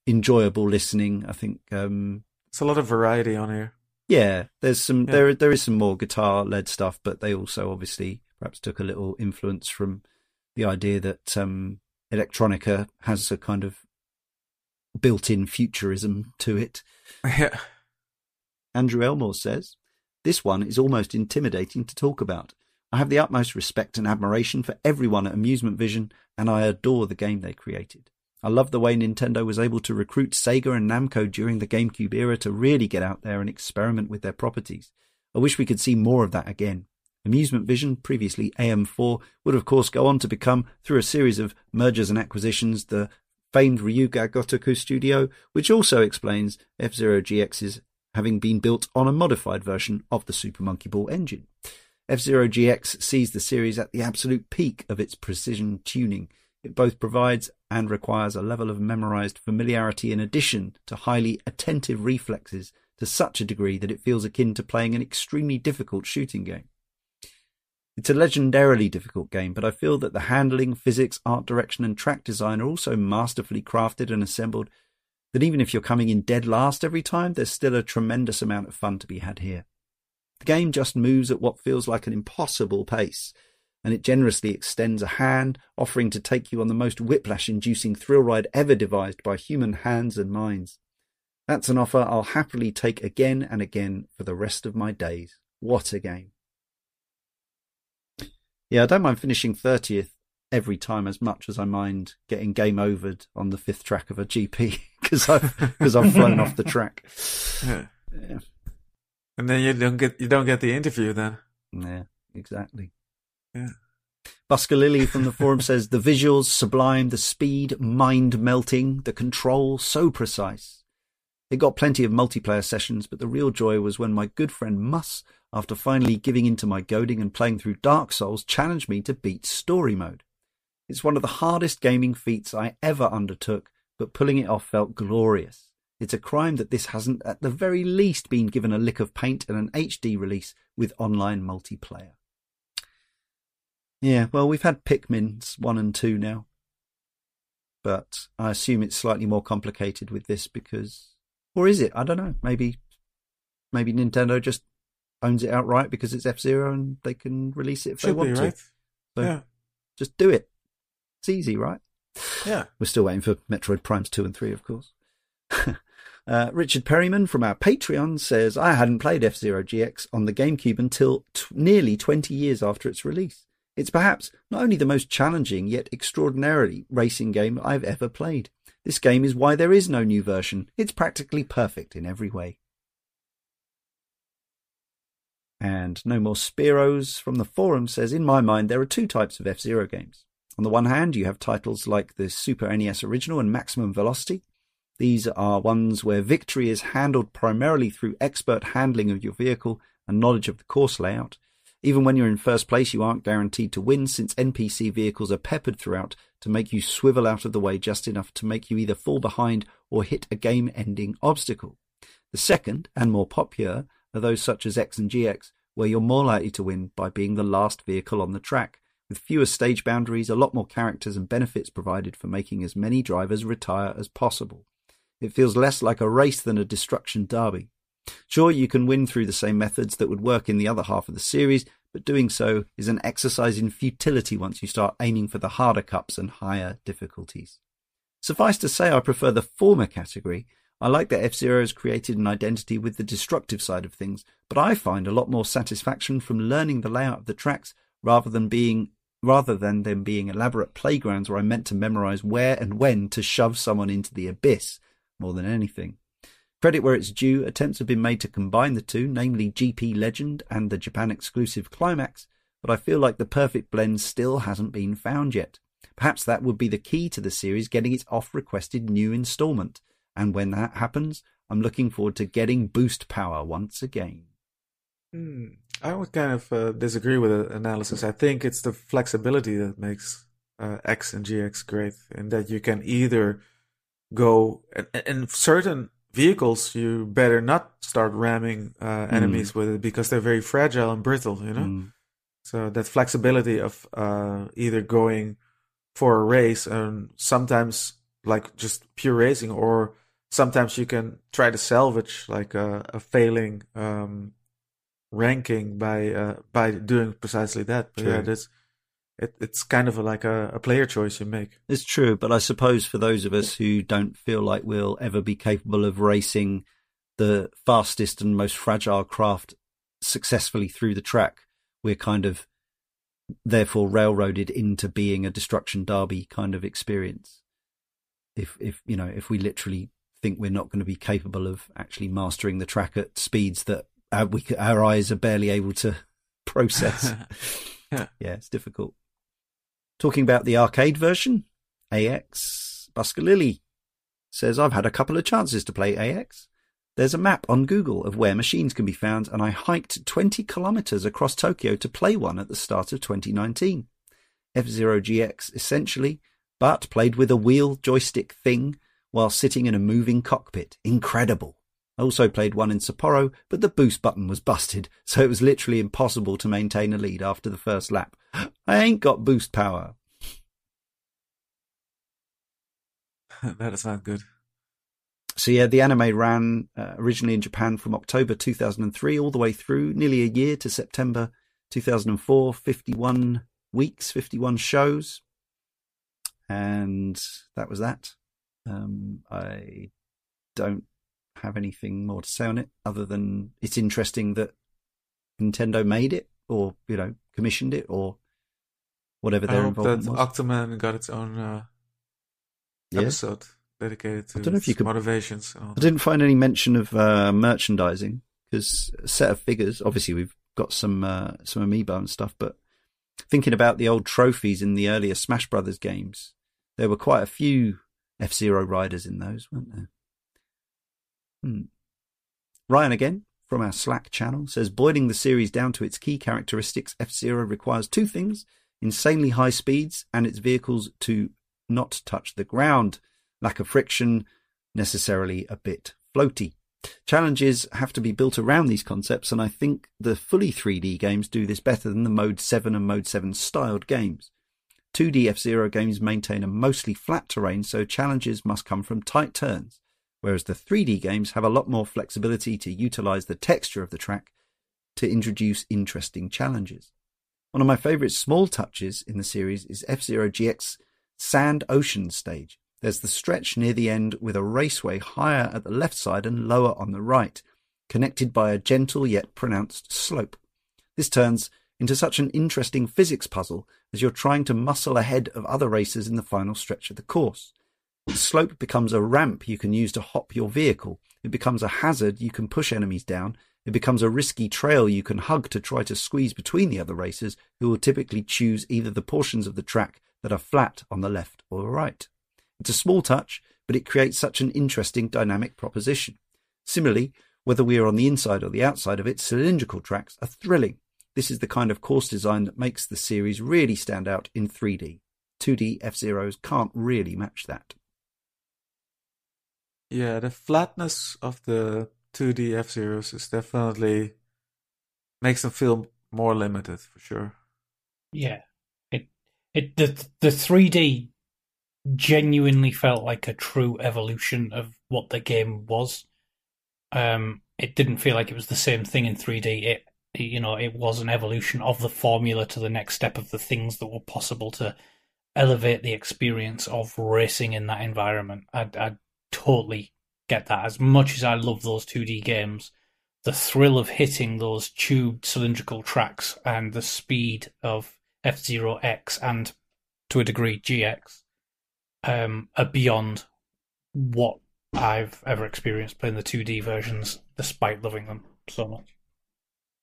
enjoyable listening, I think um, it's a lot of variety on here yeah, there's some Yeah. there there is some more guitar led stuff, but they also obviously perhaps took a little influence from the idea that um, electronica has a kind of built-in futurism to it. yeah Andrew Elmore says, This one is almost intimidating to talk about. I have the utmost respect and admiration for everyone at Amusement Vision, and I adore the game they created. I love the way Nintendo was able to recruit Sega and Namco during the GameCube era to really get out there and experiment with their properties. I wish we could see more of that again. Amusement Vision, previously AM4, would of course go on to become, through a series of mergers and acquisitions, the famed Ryu Ga Gotoku studio, which also explains F-Zero GX's having been built on a modified version of the Super Monkey Ball engine. F-Zero GX sees the series at the absolute peak of its precision tuning. It both provides and requires a level of memorized familiarity in addition to highly attentive reflexes to such a degree that it feels akin to playing an extremely difficult shooting game. It's a legendarily difficult game, but I feel that the handling, physics, art direction, and track design are also masterfully crafted and assembled that even if you're coming in dead last every time, there's still a tremendous amount of fun to be had here. The game just moves at what feels like an impossible pace, and it generously extends a hand, offering to take you on the most whiplash inducing thrill ride ever devised by human hands and minds. That's an offer I'll happily take again and again for the rest of my days. What a game. Yeah, I don't mind finishing 30th every time as much as I mind getting game overed on the fifth track of a GP because [laughs] I've, because I've flown off the [laughs] track. yeah Yeah. and then you don't get you don't get the interview then Yeah, exactly. Yeah. Busker Lily from the [laughs] forum says the visuals sublime, the speed mind melting, the control so precise. It got plenty of multiplayer sessions, but the real joy was when my good friend Muss, after finally giving in to my goading and playing through Dark Souls, challenged me to beat story mode. It's one of the hardest gaming feats I ever undertook, but pulling it off felt glorious. It's a crime that this hasn't at the very least been given a lick of paint and an HD release with online multiplayer. Yeah, well, we've had Pikmin's 1 and 2 now. But I assume it's slightly more complicated with this because. Or is it? I don't know. Maybe maybe Nintendo just owns it outright because it's F Zero and they can release it if they want be to. right So yeah just do it. It's easy, right? yeah [laughs] We're still waiting for Metroid Primes 2 and 3, of course. [laughs] uh, Richard Perryman from our Patreon says, I hadn't played F Zero GX on the GameCube until t- nearly 20 years after its release. It's perhaps not only the most challenging yet extraordinarily racing game I've ever played. This game is why there is no new version. It's practically perfect in every way. And No More Spiros from the forum says, In my mind, there are two types of F Zero games. On the one hand, you have titles like the Super NES Original and Maximum Velocity. These are ones where victory is handled primarily through expert handling of your vehicle and knowledge of the course layout. Even when you're in first place, you aren't guaranteed to win since NPC vehicles are peppered throughout to make you swivel out of the way just enough to make you either fall behind or hit a game ending obstacle. The second, and more popular, are those such as X and GX, where you're more likely to win by being the last vehicle on the track, with fewer stage boundaries, a lot more characters and benefits provided for making as many drivers retire as possible. It feels less like a race than a destruction derby. Sure, you can win through the same methods that would work in the other half of the series, but doing so is an exercise in futility once you start aiming for the harder cups and higher difficulties. Suffice to say, I prefer the former category. I like that F Zero has created an identity with the destructive side of things, but I find a lot more satisfaction from learning the layout of the tracks rather than being rather than them being elaborate playgrounds where I'm meant to memorize where and when to shove someone into the abyss more than anything. Credit where it's due, attempts have been made to combine the two, namely GP Legend and the Japan exclusive Climax, but I feel like the perfect blend still hasn't been found yet. Perhaps that would be the key to the series getting its off requested new installment, and when that happens, I'm looking forward to getting boost power once again. Hmm. I would kind of uh, disagree with the analysis. I think it's the flexibility that makes uh, X and GX great, in that you can either go in certain vehicles, you better not start ramming uh, enemies mm. with it because they're very fragile and brittle, you know? Mm. So that flexibility of uh, either going for a race and sometimes like just pure racing or sometimes you can try to salvage like a, a failing um, ranking by uh, by doing precisely that. But yeah, that's it, it's kind of a, like a, a, player choice you make. It's true, but I suppose for those of us who don't feel like we'll ever be capable of racing the fastest and most fragile craft successfully through the track, we're kind of therefore railroaded into being a destruction derby kind of experience. If if you know if we literally think we're not going to be capable of actually mastering the track at speeds that our, we, our eyes are barely able to [laughs] process. [laughs] yeah, it's difficult. Talking about the arcade version, AX Busker Lily says, I've had a couple of chances to play AX. There's a map on Google of where machines can be found, and I hiked 20 kilometers across Tokyo to play one at the start of 2019. F Zero GX, essentially, but played with a wheel joystick thing while sitting in a moving cockpit. Incredible. I also played one in Sapporo, but the boost button was busted, [laughs] so it was literally impossible to maintain a lead after the first lap. [gasps] I ain't got boost power. [laughs] that not good. So yeah, the anime ran uh, originally in Japan from October 2003 all the way through nearly a year to September 2004, 51 weeks, 51 shows. And that was that. Um, I don't have anything more to say on it other than it's interesting that Nintendo made it or you know commissioned it or whatever their involvement that was. Octoman got its own uh, yeah. episode dedicated to I don't know if you could, motivations. I didn't find any mention of uh, merchandising because a set of figures. Obviously, we've got some uh, some amiibo and stuff, but thinking about the old trophies in the earlier Smash Brothers games, there were quite a few F Zero riders in those, weren't there? Hmm. Ryan again from our Slack channel says boiling the series down to its key characteristics, F Zero requires two things insanely high speeds and its vehicles to not touch the ground. Lack of friction, necessarily a bit floaty. Challenges have to be built around these concepts, and I think the fully 3D games do this better than the Mode 7 and Mode 7 styled games. 2D F Zero games maintain a mostly flat terrain, so challenges must come from tight turns whereas the 3D games have a lot more flexibility to utilize the texture of the track to introduce interesting challenges. One of my favorite small touches in the series is F-Zero GX Sand Ocean stage. There's the stretch near the end with a raceway higher at the left side and lower on the right, connected by a gentle yet pronounced slope. This turns into such an interesting physics puzzle as you're trying to muscle ahead of other racers in the final stretch of the course. The slope becomes a ramp you can use to hop your vehicle. It becomes a hazard you can push enemies down. It becomes a risky trail you can hug to try to squeeze between the other racers who will typically choose either the portions of the track that are flat on the left or right. It's a small touch, but it creates such an interesting dynamic proposition. Similarly, whether we are on the inside or the outside of it, cylindrical tracks are thrilling. This is the kind of course design that makes the series really stand out in 3D. 2D F Zeros can't really match that. Yeah, the flatness of the 2D F Zeros is definitely makes them feel more limited for sure. Yeah, it it the the 3D genuinely felt like a true evolution of what the game was. Um, it didn't feel like it was the same thing in 3D. It you know it was an evolution of the formula to the next step of the things that were possible to elevate the experience of racing in that environment. I, I totally get that. As much as I love those 2D games, the thrill of hitting those tubed cylindrical tracks and the speed of F Zero X and to a degree GX um, are beyond what I've ever experienced playing the 2D versions, despite loving them so much.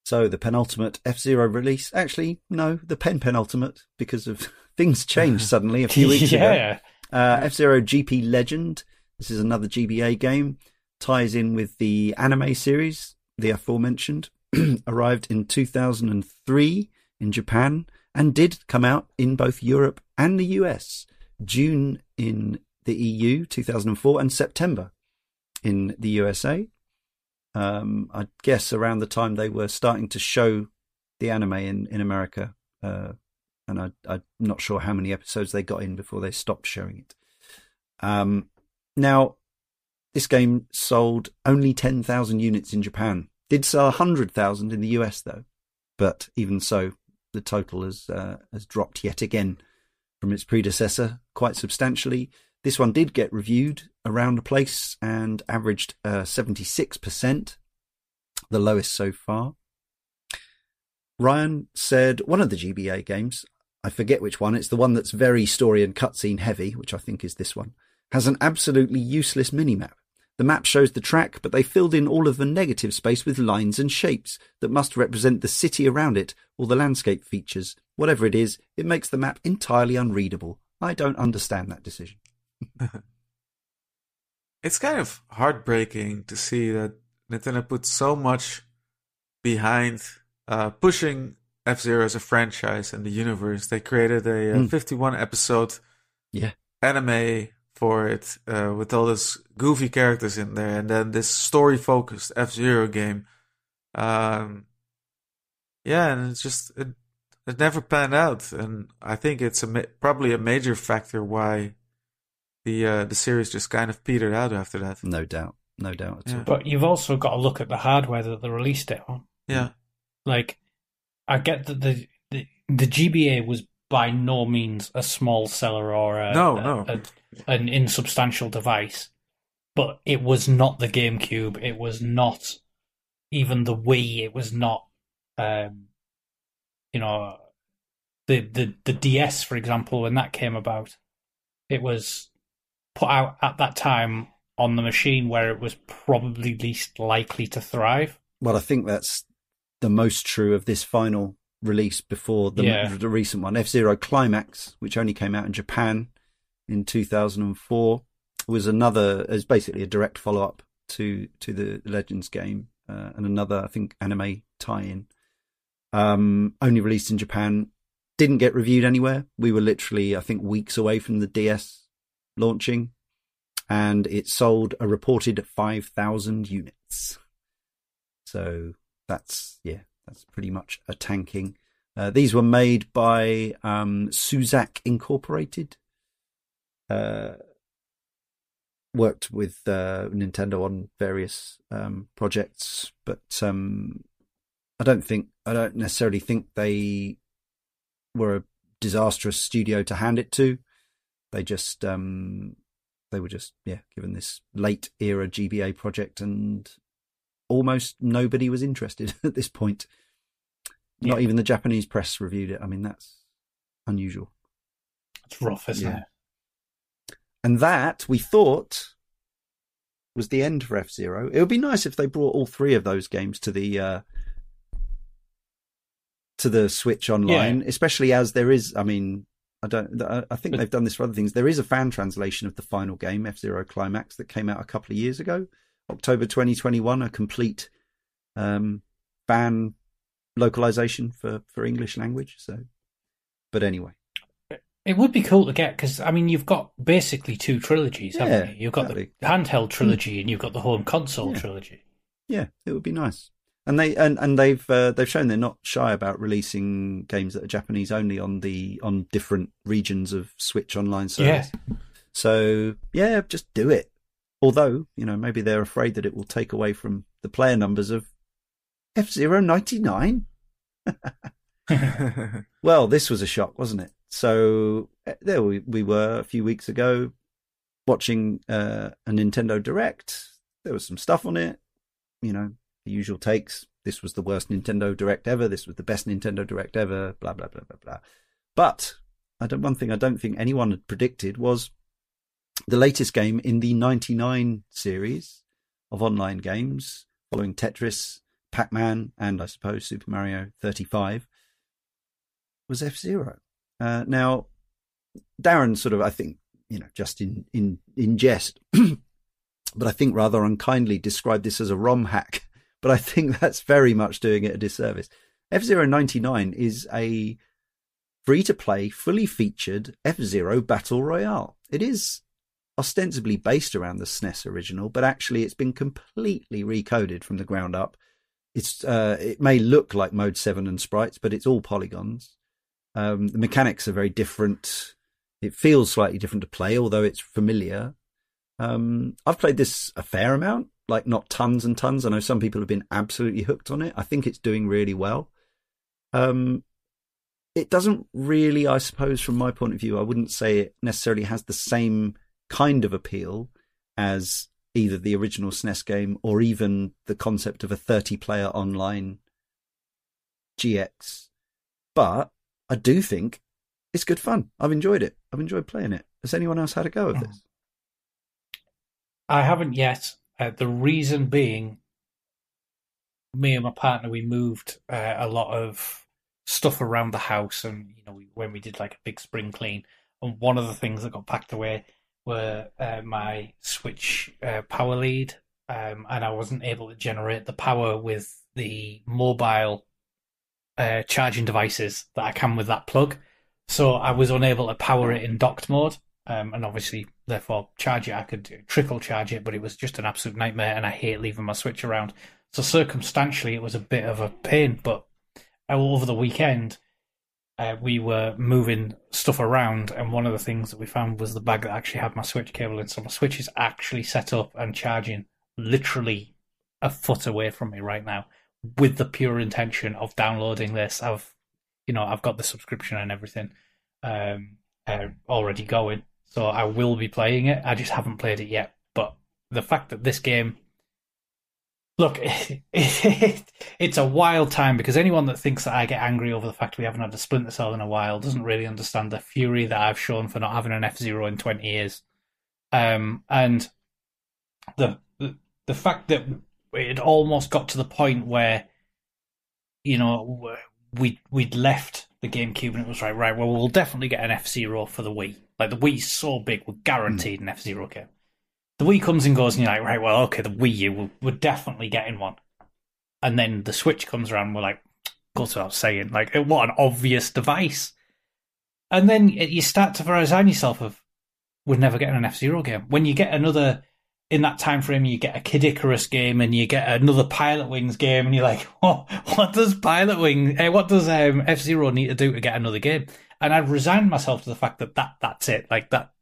So the penultimate F Zero release, actually, no, the pen penultimate because of [laughs] things changed [laughs] suddenly a few weeks yeah. ago. Uh, F Zero GP Legend. This is another GBA game. Ties in with the anime series, the aforementioned. [clears throat] Arrived in 2003 in Japan and did come out in both Europe and the US. June in the EU 2004 and September in the USA. Um, I guess around the time they were starting to show the anime in in America, uh, and I, I'm not sure how many episodes they got in before they stopped showing it. Um, now, this game sold only ten thousand units in Japan. Did sell hundred thousand in the US though, but even so, the total has uh, has dropped yet again from its predecessor quite substantially. This one did get reviewed around the place and averaged uh, 76%, the lowest so far. Ryan said one of the GBA games, I forget which one, it's the one that's very story and cutscene heavy, which I think is this one, has an absolutely useless minimap. The map shows the track, but they filled in all of the negative space with lines and shapes that must represent the city around it or the landscape features. Whatever it is, it makes the map entirely unreadable. I don't understand that decision. [laughs] it's kind of heartbreaking to see that Nintendo put so much behind uh, pushing F Zero as a franchise and the universe. They created a, Mm. 51 episode Yeah. anime for it uh, with all these goofy characters in there, and then this story focused F Zero game. Um, yeah, and it's just it, it never panned out, and I think it's a ma- probably a major factor why the uh, the series just kind of petered out after that. No doubt. No doubt at Yeah. all. But you've also got to look at the hardware that they released it on. Yeah, Like, I get that the the, the GBA was by no means a small seller or a, No, a- no. a- an insubstantial device, but it was not the GameCube. It was not even the Wii. It was not, um, you know, the the the DS, for example, when that came about, it was put out at that time on the machine where it was probably least likely to thrive. Well, I think that's the most true of this final release before the, Yeah. the recent one. F Zero Climax, which only came out in Japan in 2004, was another, is basically a direct follow up to, to the Legends game, uh, and another, I think, anime tie in. Um, only released in Japan, didn't get reviewed anywhere. We were literally, I think, weeks away from the DS launching, and it sold a reported 5,000 units. So that's yeah, that's pretty much a tanking. Uh, these were made by um, Suzak Incorporated. Uh, worked with uh, Nintendo on various um, projects, but um, I don't think I don't necessarily think they were a disastrous studio to hand it to. They just um, they were just yeah given this late era GBA project and almost nobody was interested [laughs] at this point. Not Yeah. even the Japanese press reviewed it. I mean, that's unusual. It's rough, isn't Yeah. it? And that we thought was the end for F Zero. It would be nice if they brought all three of those games to the uh, to the Switch online, yeah. especially as there is. I mean, I don't. I think they've done this for other things. There is a fan translation of the final game, F Zero Climax, that came out a couple of years ago, October 2021. A complete um, fan localization for for English language. So, but anyway. It would be cool to get because I mean you've got basically two trilogies, haven't you? You've got exactly. the handheld trilogy mm. and you've got the home console yeah. trilogy. Yeah, it would be nice and they and, and they've uh, they've shown they're not shy about releasing games that are Japanese only on the on different regions of Switch Online service. Yeah. So yeah, just do it. Although you know maybe they're afraid that it will take away from the player numbers of F Zero ninety nine. [laughs] well, this was a shock, wasn't it? So uh, there we, we were a few weeks ago watching uh, a Nintendo Direct. There was some stuff on it, you know, the usual takes. This was the worst Nintendo Direct ever. This was the best Nintendo Direct ever. Blah blah blah blah blah. But I don't, one thing I don't think anyone had predicted was the latest game in the 99 series of online games, following Tetris, Pac-Man, and I suppose Super Mario 35, was F Zero. Uh, now, Darren sort of, I think, you know, just in in in jest, [clears throat] but I think rather unkindly described this as a ROM hack but I think [laughs] that's very much doing it a disservice. F Zero ninety nine is a free to play, fully featured F Zero Battle Royale. It is ostensibly based around the SNES original, but actually it's been completely recoded from the ground up. It's uh, it may look like Mode Seven and sprites, but it's all polygons. Um, the mechanics are very different. It feels slightly different to play, although it's familiar. Um, I've played this a fair amount like not tons and tons. I know some people have been absolutely hooked on it. I think it's doing really well. Um, it doesn't really, I suppose, from my point of view, I wouldn't say it necessarily has the same kind of appeal as either the original SNES game or even the concept of a 30 player online GX. But I do think it's good fun. I've enjoyed it. I've enjoyed playing it. Has anyone else had a go at this? I haven't yet. Uh, the reason being, me and my partner we moved uh, a lot of stuff around the house, and you know when we did like a big spring clean, and one of the things that got packed away were uh, my Switch uh, power lead, um, and I wasn't able to generate the power with the mobile uh, charging devices that I can with that plug. So I was unable to power it in docked mode um, and obviously, therefore, charge it. I could trickle charge it, but it was just an absolute nightmare, and I hate leaving my Switch around. So circumstantially, it was a bit of a pain. But over the weekend, uh, we were moving stuff around, and one of the things that we found was the bag that actually had my Switch cable in. So my Switch is actually set up and charging literally a foot away from me right now, with the pure intention of downloading this. I've, you know, I've got the subscription and everything um, uh, already going. So I will be playing it. I just haven't played it yet. But the fact that this game, look, it, [laughs] it, it's a wild time because anyone that thinks that I get angry over the fact we haven't had a Splinter Cell in a while doesn't really understand the fury that I've shown for not having an F Zero in twenty years. Um, and the, the the fact that it almost got to the point where, you know, we we'd left the GameCube and it was like, right, well, we'll definitely get an F Zero for the Wii. Like the Wii's so big, we're guaranteed mm. an F Zero game. The Wii comes and goes, and you're like, right, well, okay, the Wii U, we're, we're definitely getting one. And then the Switch comes around, and we're like, goes without saying, like, what an obvious device. And then you start to resign yourself of, we're never getting an F Zero game. When you get another in that time frame, you get a Kid Icarus game and you get another Pilotwings game, and you're like, [laughs] oh, what does Pilotwings, eh, what does um, F Zero need to do to get another game? And I've resigned myself to the fact that, that that's it. Like that,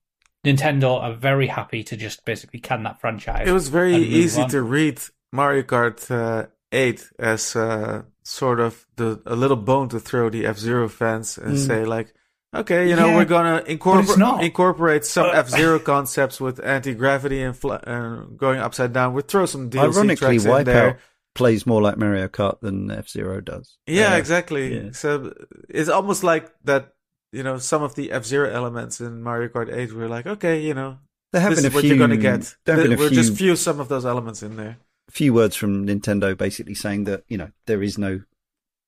Nintendo are very happy to just basically can that franchise. It was very easy on. to read Mario Kart uh, 8 as uh, sort of the a little bone to throw the F Zero fans and mm. say like, Okay, you know yeah, we're gonna incorporate incorporate some uh, F Zero [laughs] concepts with anti gravity and fl- uh, going upside down. We'll throw some DLC Ironically, tracks in there. plays more like Mario Kart than F Zero does. Yeah, uh, exactly. Yeah. So it's almost like that. You know, some of the F Zero elements in Mario Kart Eight were like, okay, you know, There have this been a is what few. you're going to get. There we'll few, just fuse some of those elements in there. A few words from Nintendo, basically saying that you know there is no,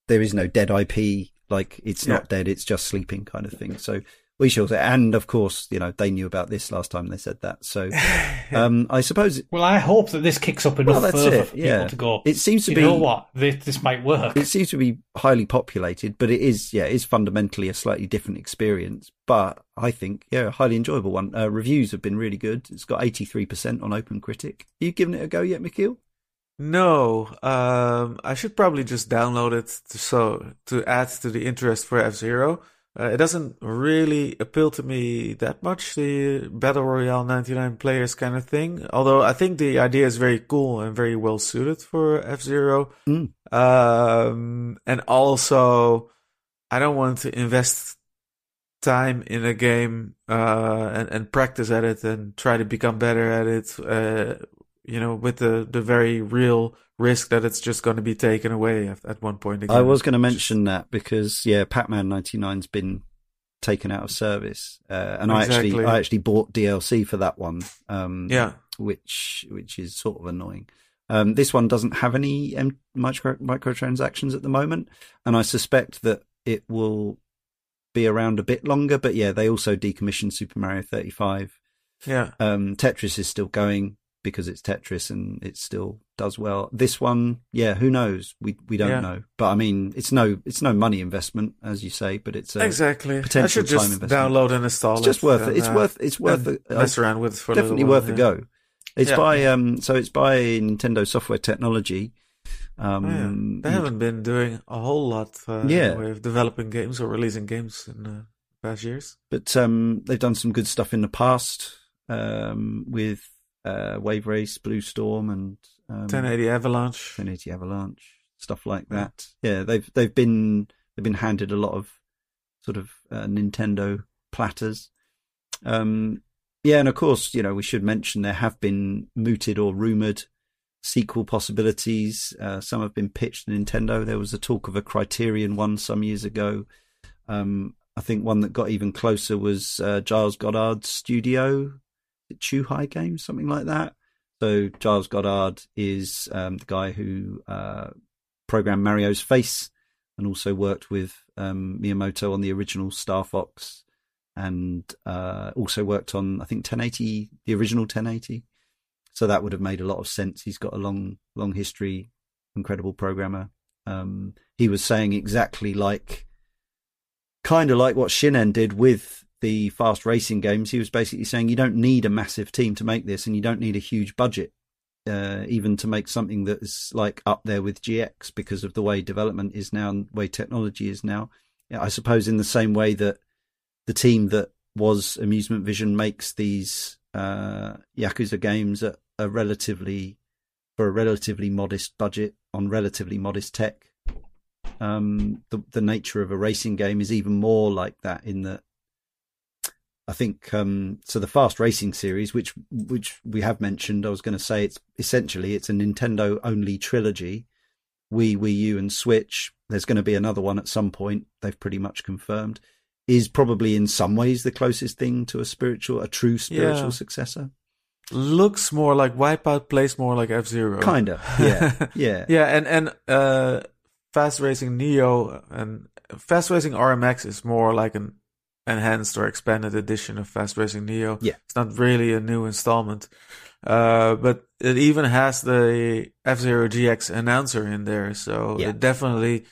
there is no dead IP. Like it's not dead; it's just sleeping, kind of thing. So we shall say. And of course, you know they knew about this last time they said that. So [laughs] um, I suppose Well, I hope that this kicks up enough Well, further it, for yeah. people to go. it seems to you be. know what? This, this might work. It seems to be highly populated, but it is, yeah, it is fundamentally a slightly different experience. But I think, yeah, a highly enjoyable one. Uh, reviews have been really good. It's got 83% on Open Critic. You given it a go yet, Michiel? No, um, I should probably just download it to, so to add to the interest for F Zero. Uh, it doesn't really appeal to me that much, the Battle Royale 99 players kind of thing. Although I think the idea is very cool and very well suited for F Zero. Mm. Um, and also, I don't want to invest time in a game uh, and, and practice at it and try to become better at it. Uh, you know, with the, the very real risk that it's just going to be taken away at, at one point again. I was going to mention that because, yeah, Pac-Man 99's been taken out of service. Uh, and I actually, I actually bought DLC for that one. Um, Yeah. which which is sort of annoying. Um, this one doesn't have any um, micro microtransactions at the moment, and I suspect that it will be around a bit longer. But yeah, they also decommissioned Super Mario 35. Yeah. Um, Tetris is still going because it's Tetris and it still does well. This one, yeah, who knows? We we don't Yeah. know. But I mean, it's no it's no money investment as you say, but it's a, exactly. I potential should just time investment. download and install it's it. just worth it. It's uh, worth it's worth. I- mess around with for definitely worth while, a yeah. go. It's Yeah. by um, so it's by Nintendo Software Technology. Um, Oh. They haven't been doing a whole lot uh, Yeah. in the way of developing games or releasing games in the past years. but um, they've done some good stuff in the past um, with uh, Wave Race, Blue Storm, and um, 1080 Avalanche. 1080 Avalanche, stuff like that. Yeah, they've they've been they've been handed a lot of sort of uh, Nintendo platters. Um, yeah, and of course, you know, we should mention there have been mooted or rumored sequel possibilities. Uh, some have been pitched to Nintendo. There was a talk of a Criterion one some years ago. Um, I think one that got even closer was uh, Giles Goddard's studio, Chuhai Games, something like that. So Giles Goddard is um, the guy who uh, programmed Mario's Face and also worked with um, Miyamoto on the original Star Fox, and uh, also worked on I think 1080, the original 1080. So that would have made a lot of sense. He's got a long, long history, incredible programmer. Um, he was saying exactly like, kind of like what Shin'en did with the fast racing games. He was basically saying you don't need a massive team to make this, and you don't need a huge budget, uh, even to make something that is like up there with GX because of the way development is now and the way technology is now. I suppose in the same way that the team that was Amusement Vision makes these uh, Yakuza games at a relatively for a relatively modest budget on relatively modest tech. Um, the the nature of a racing game is even more like that in that I think um, so. The fast racing series, which which we have mentioned, I was going to say it's essentially it's a Nintendo only trilogy. Wii, Wii U, and Switch. There's going to be another one at some point. They've pretty much confirmed. Is probably in some ways the closest thing to a spiritual, a true spiritual Yeah. successor. Looks more like Wipeout, plays more like F Zero. Kind of, yeah, [laughs] yeah, Yeah, and and uh, Fast Racing Neo and Fast Racing RMX is more like an enhanced or expanded edition of Fast Racing Neo. Yeah. it's not really a new installment, uh, but it even has the F Zero GX announcer in there, so Yeah. it definitely,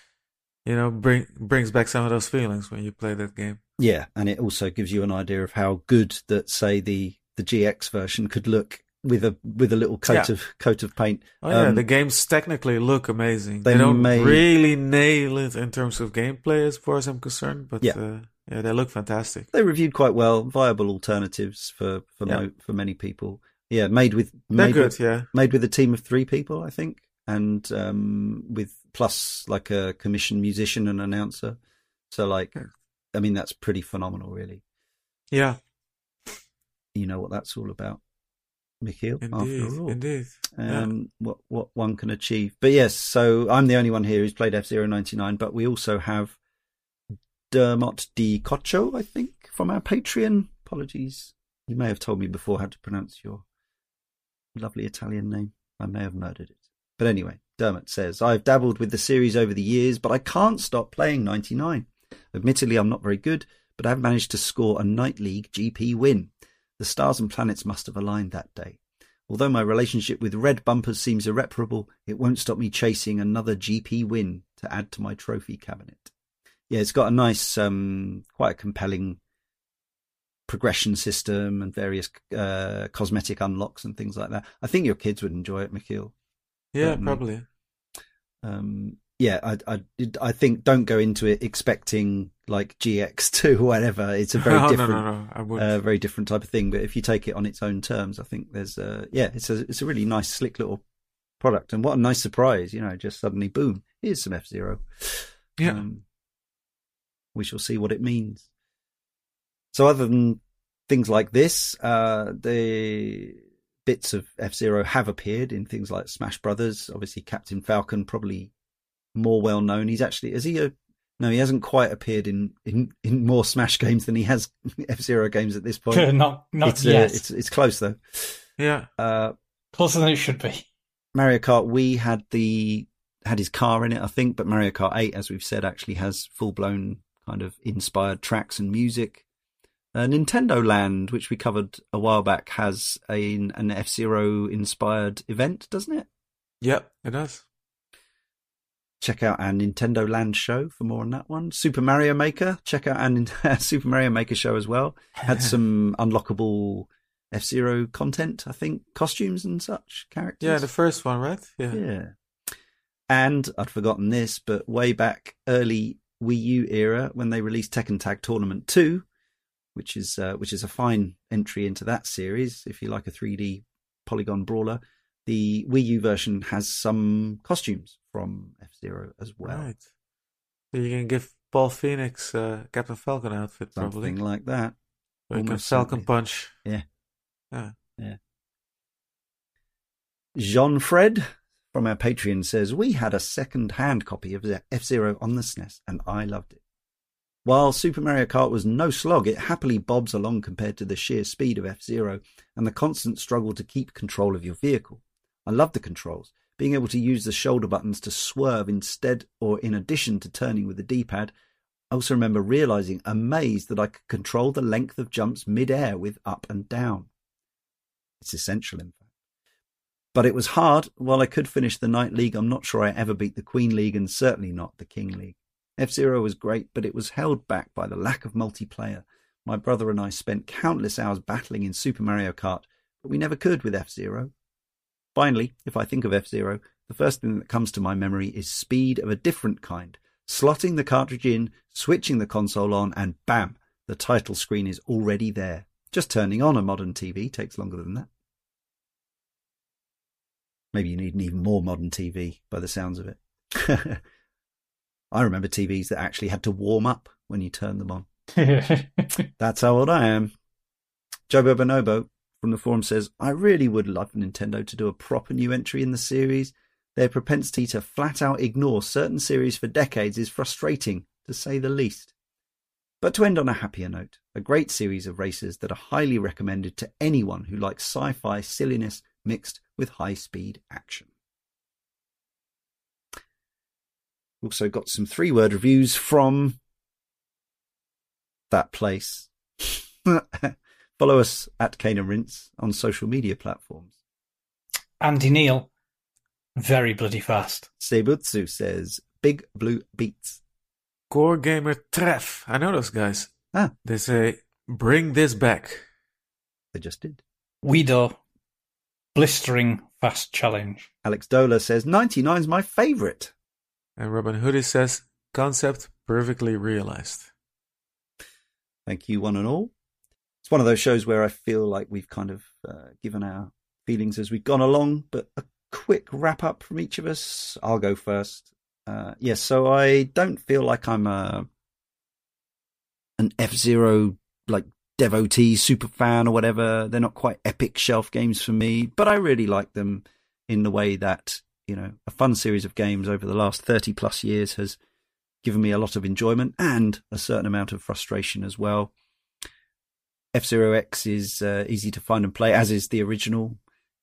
you know, bring brings back some of those feelings when you play that game. yeah. And it also gives you an idea of how good that, say, the the GX version could look with a with a little coat Yeah. of coat of paint. Oh yeah, Um, the games technically look amazing. they They, don't made- really nail it in terms of gameplay, as far as I'm concerned, but Yeah. uh, yeah, they look fantastic. They reviewed quite well, viable alternatives for for Yeah. mo- for many people. Yeah, made with They're made good, with, yeah. made with a team of three people, I think, and um, with plus like a commissioned musician and announcer. So like, Yeah. I mean, that's pretty phenomenal, really. Yeah, You know what that's all about, Michiel. indeed, after all. indeed. Yeah. um, what what one can achieve. But yes, so I'm the only one here who's played F 99 but we also have Dermot D. Cocho, I think, from our Patreon. Apologies You may have told me before how to pronounce your lovely Italian name. I may have murdered it. But anyway, Dermot says, I've dabbled with the series over the years, but I can't stop playing 99. Admittedly, I'm not very good, but I've managed to score a Knight League GP win. The stars and planets must have aligned that day. Although my relationship with red bumpers seems irreparable, it won't stop me chasing another GP win to add to my trophy cabinet. Yeah, it's got a nice, um, quite a compelling progression system and various uh, cosmetic unlocks and things like that. I think your kids would enjoy it, Michiel. Yeah, Certainly. probably. Um, yeah, I, I, I think don't go into it expecting like GX2 [laughs] or whatever. It's a very [laughs] no, different, no, no, no. Uh, very different type of thing. But if you take it on its own terms, I think there's, a yeah, it's a, it's a really nice, slick little product. And what a nice surprise, you know, just suddenly, boom, here's some F Zero. yeah. Um, we shall see what it means. So, other than things like this, uh, the bits of F Zero have appeared in things like Smash Brothers. Obviously, Captain Falcon probably more well known. He's actually is he a no? He hasn't quite appeared in in, in more Smash games than he has [laughs] F Zero games at this point. [laughs] not not it's, uh, yet. it's it's close though. yeah. Uh, Closer than it should be. Mario Kart we had the had his car in it, I think, but Mario Kart 8, as we've said, actually has full blown kind of inspired tracks and music. Uh, Nintendo Land, which we covered a while back, has a, an F Zero inspired event, doesn't it? Yep, it does. Check out our Nintendo Land show for more on that one. Super Mario Maker, check out our [laughs] Super Mario Maker show as well. Had [laughs] some unlockable F Zero content, I think, costumes and such characters. Yeah, the first one, right? Yeah. Yeah. And I'd forgotten this, but way back early Wii U era when they released Tekken Tag Tournament 2, which is uh, which is a fine entry into that series if you like a 3D polygon brawler, the Wii U version has some costumes from F-Zero as well. Right. So you can give Paul Phoenix uh, Captain Falcon outfit, probably. Something like that. Or you can Falcon. Punch. Yeah. Yeah. Yeah. Jean Fred from our Patreon says, We had a second hand copy of F Zero on the SNES and I loved it. While Super Mario Kart was no slog, it happily bobs along compared to the sheer speed of F Zero and the constant struggle to keep control of your vehicle. I loved the controls, being able to use the shoulder buttons to swerve instead or in addition to turning with the D pad. I also remember realizing, amazed, that I could control the length of jumps mid air with up and down. It's essential, in fact. But it was hard. While I could finish the Knight League, I'm not sure I ever beat the Queen League and certainly not the King League. F Zero was great, but it was held back by the lack of multiplayer. My brother and I spent countless hours battling in Super Mario Kart, but we never could with F Zero. Finally, if I think of F Zero, the first thing that comes to my memory is speed of a different kind. Slotting the cartridge in, switching the console on, and bam, the title screen is already there. Just turning on a modern TV takes longer than that. Maybe you need an even more modern TV by the sounds of it. [laughs] I remember TVs that actually had to warm up when you turned them on. [laughs] That's how old I am. Jobo Bonobo from the forum says, I really would love Nintendo to do a proper new entry in the series. Their propensity to flat out ignore certain series for decades is frustrating, to say the least. But to end on a happier note, a great series of races that are highly recommended to anyone who likes sci fi silliness mixed with high speed action. Also got some three word reviews from that place. [laughs] Follow us at Cane and Rinse on social media platforms. Andy Neal, very bloody fast. Sebutsu says, Big Blue Beats. Core Gamer Treff. I know those guys. Ah. They say, bring this back. They just did. Weedo, blistering fast challenge. Alex Dola says, 99's my favourite. And Robin Hoodie says, concept perfectly realized. Thank you, one and all. It's one of those shows where I feel like we've kind of uh, given our feelings as we've gone along, but a quick wrap up from each of us. I'll go first. Uh, yes, so I don't feel like I'm a an F Zero like devotee, super fan or whatever. They're not quite epic shelf games for me, but I really like them in the way that you know a fun series of games over the last thirty plus years has given me a lot of enjoyment and a certain amount of frustration as well. F Zero X is uh, easy to find and play, as is the original.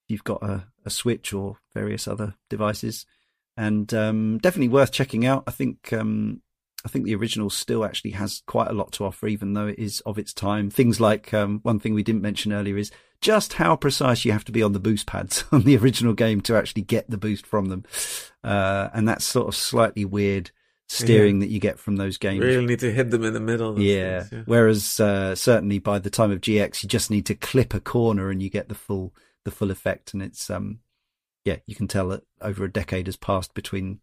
You've got a, a Switch or various other devices, and um, definitely worth checking out. I think um, I think the original still actually has quite a lot to offer, even though it is of its time. Things like um, one thing we didn't mention earlier is just how precise you have to be on the boost pads [laughs] on the original game to actually get the boost from them, uh, and that's sort of slightly weird steering yeah. that you get from those games. You really need to hit them in the middle. Yeah. Things, yeah. Whereas uh, certainly by the time of GX, you just need to clip a corner and you get the full the full effect. And it's um yeah, you can tell that over a decade has passed between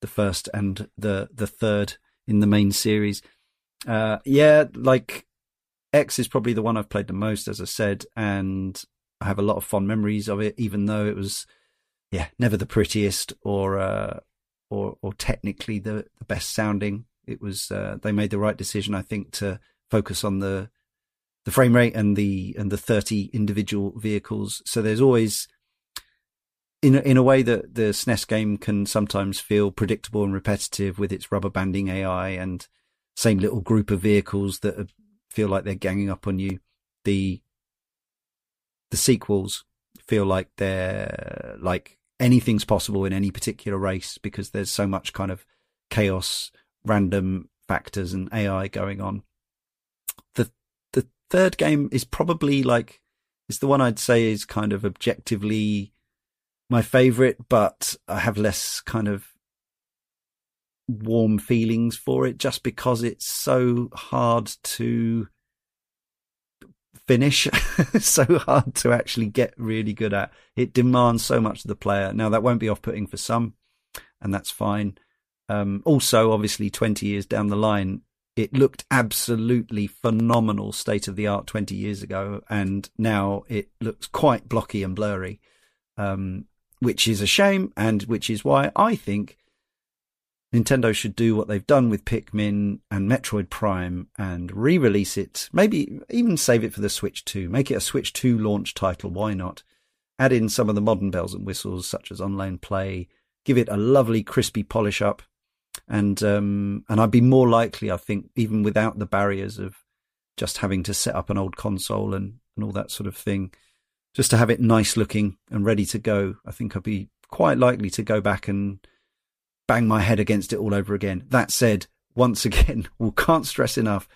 the first and the the third in the main series. Uh, yeah, like X is probably the one I've played the most, as I said, and I have a lot of fond memories of it, even though it was yeah never the prettiest or uh, or or technically the, the best sounding. It was uh, they made the right decision, I think, to focus on the the frame rate and the and the 30 individual vehicles. So there's always in a, in a way that the SNES game can sometimes feel predictable and repetitive with its rubber banding AI and same little group of vehicles that feel like they're ganging up on you. The the sequels feel like they're like anything's possible in any particular race because there's so much kind of chaos, random factors, and AI going on. The the third game is probably like it's the one I'd say is kind of objectively my favorite, but I have less kind of warm feelings for it just because it's so hard to finish [laughs] so hard to actually get really good at. It demands so much of the player. Now that won't be off putting for some, and that's fine. Um, also, obviously, 20 years down the line, it looked absolutely phenomenal state of the art 20 years ago, and now it looks quite blocky and blurry, um, which is a shame, and which is why I think Nintendo should do what they've done with Pikmin and Metroid Prime and re-release it. Maybe even save it for the Switch 2. Make it a Switch 2 launch title. Why not? Add in some of the modern bells and whistles, such as online play. Give it a lovely, crispy polish up, and um, and I'd be more likely, I think, even without the barriers of just having to set up an old console and and all that sort of thing, just to have it nice looking and ready to go. I think I'd be quite likely to go back and bang my head against it all over again. That said, once [laughs] again, we can't stress enough.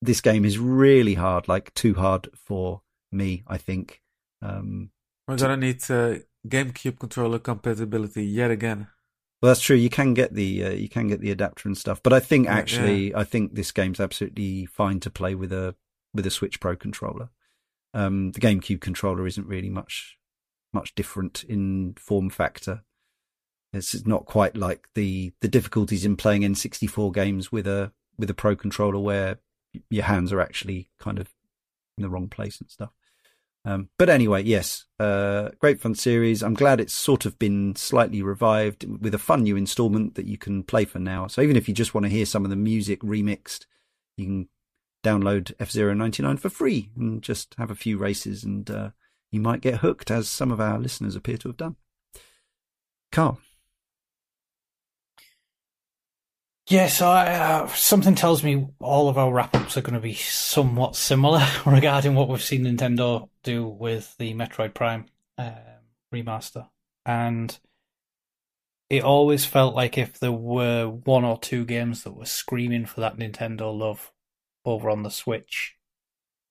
This game is really hard, like too hard for me, I think. Um, We're gonna need uh, GameCube controller compatibility yet again. Well, that's true. You can get the uh, you can get the adapter and stuff, but I think actually, yeah. I think this game's absolutely fine to play with a with a Switch Pro controller. Um, the GameCube controller isn't really much much different in form factor. It's not quite like the the difficulties in playing N64 games with a with a pro controller where your hands are actually kind of in the wrong place and stuff. Um, but anyway, yes, uh, great fun series. I'm glad it's sort of been slightly revived with a fun new installment that you can play for now. So even if you just want to hear some of the music remixed, you can download F Zero 99 for free and just have a few races, and uh, you might get hooked, as some of our listeners appear to have done. Karl. Yes, I, uh, something tells me all of our wrap ups are going to be somewhat similar [laughs] regarding what we've seen Nintendo do with the Metroid Prime um, remaster. And it always felt like if there were one or two games that were screaming for that Nintendo love over on the Switch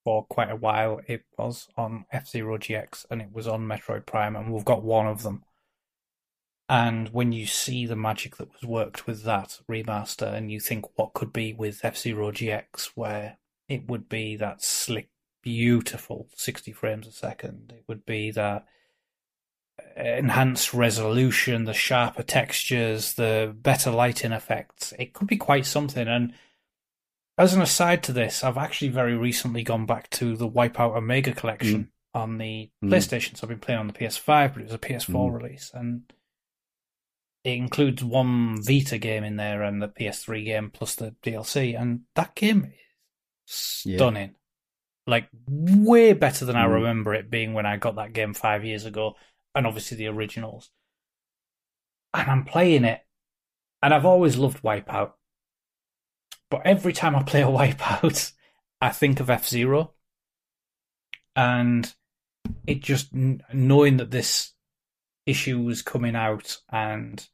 for quite a while, it was on F Zero GX and it was on Metroid Prime, and we've got one of them. And when you see the magic that was worked with that remaster, and you think what could be with F Zero GX, where it would be that slick, beautiful 60 frames a second, it would be that enhanced resolution, the sharper textures, the better lighting effects, it could be quite something. And as an aside to this, I've actually very recently gone back to the Wipeout Omega collection mm. on the mm. PlayStation. So I've been playing on the PS5, but it was a PS4 mm. release. And it includes one Vita game in there and the PS3 game plus the DLC, and that game is stunning. Yeah. Like way better than mm. I remember it being when I got that game five years ago, and obviously the originals. And I'm playing it, and I've always loved Wipeout, but every time I play a Wipeout, [laughs] I think of F Zero and it just knowing that this issue was coming out and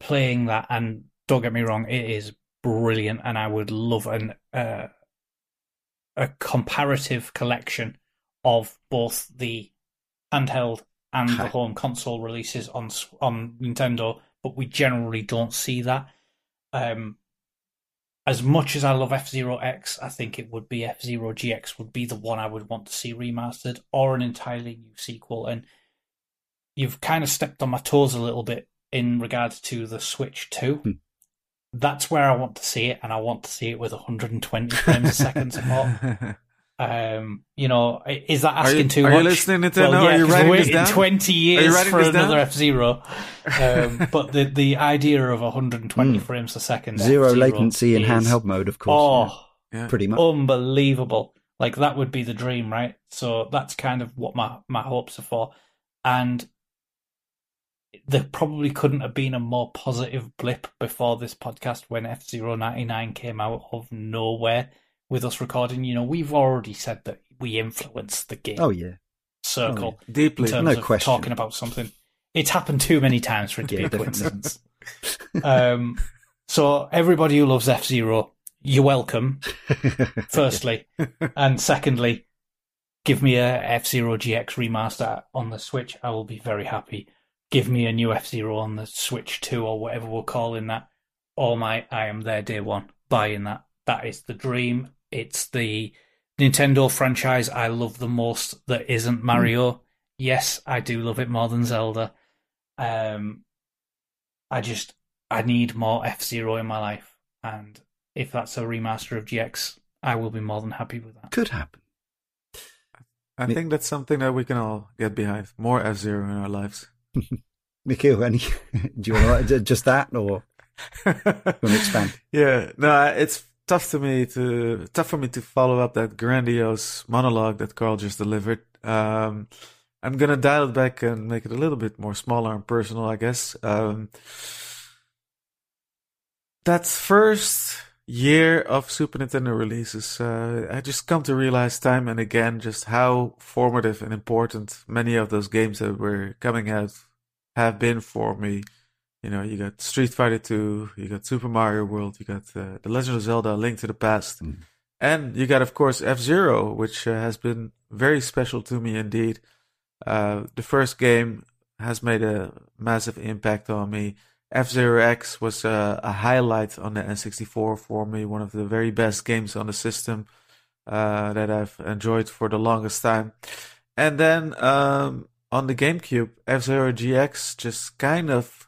playing that, and don't get me wrong, it is brilliant, and I would love an uh, a comparative collection of both the handheld and the home console releases on on Nintendo, but we generally don't see that. Um, as much as I love F Zero X, I think it would be F Zero GX would be the one I would want to see remastered or an entirely new sequel. And you've kind of stepped on my toes a little bit in regards to the Switch 2. Hmm. That's where I want to see it, and I want to see it with 120 frames a second support. [laughs] Um, you know, is that asking you, too are much? Are you listening to well, yeah, Are you writing this down? 20 years for another F Zero. [laughs] Um, but the the idea of 120 mm. frames a second, zero F-Zero latency in handheld mode, of course. Oh, yeah. pretty much unbelievable. Like that would be the dream, right? So that's kind of what my my hopes are for, and there probably couldn't have been a more positive blip before this podcast when F Zero ninety nine came out of nowhere with us recording. You know, we've already said that we influenced the game. Oh yeah, circle oh, yeah. deeply, in terms no of question. Talking about something, it's happened too many times for it to be a coincidence. um, so everybody who loves F Zero, you're welcome. [laughs] firstly, and secondly, give me a F Zero GX remaster on the Switch. I will be very happy. Give me a new F Zero on the Switch Two or whatever we're calling that. All my, I am there day one buying that. That is the dream. It's the Nintendo franchise I love the most that isn't Mario. Mm. Yes, I do love it more than Zelda. Um, I just I need more F Zero in my life, and if that's a remaster of GX, I will be more than happy with that. Could happen. I Mi- think that's something that we can all get behind. More F Zero in our lives. [laughs] Michiel, any? [laughs] Do you want to just that, or [laughs] want to expand? Yeah, no, it's tough to me to tough for me to follow up that grandiose monologue that Karl just delivered. Um, I'm gonna dial it back and make it a little bit more smaller and personal, I guess. Um, that first year of Super Nintendo releases, uh, I just come to realize time and again just how formative and important many of those games that were coming out have been for me. You know, you got Street Fighter 2, you got Super Mario World, you got uh, The Legend of Zelda: Link to the Past, mm. and you got, of course, F Zero, which uh, has been very special to me indeed. Uh, the first game has made a massive impact on me. F Zero X was uh, a highlight on the N64 for me, one of the very best games on the system uh, that I've enjoyed for the longest time. And then um, on the GameCube, F Zero GX just kind of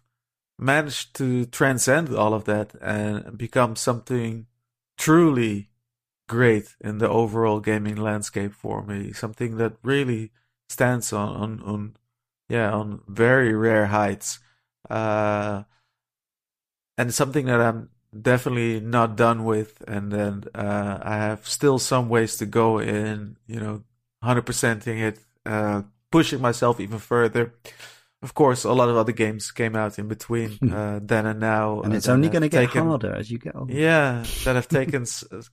managed to transcend all of that and become something truly great in the overall gaming landscape for me. Something that really stands on on, on yeah on very rare heights, uh, and something that I'm definitely not done with. And then uh, I have still some ways to go in you know hundred percenting it, uh, pushing myself even further of course, a lot of other games came out in between hmm. uh, then and now, and it's only going to get taken, harder as you get older. Yeah, that have [laughs] taken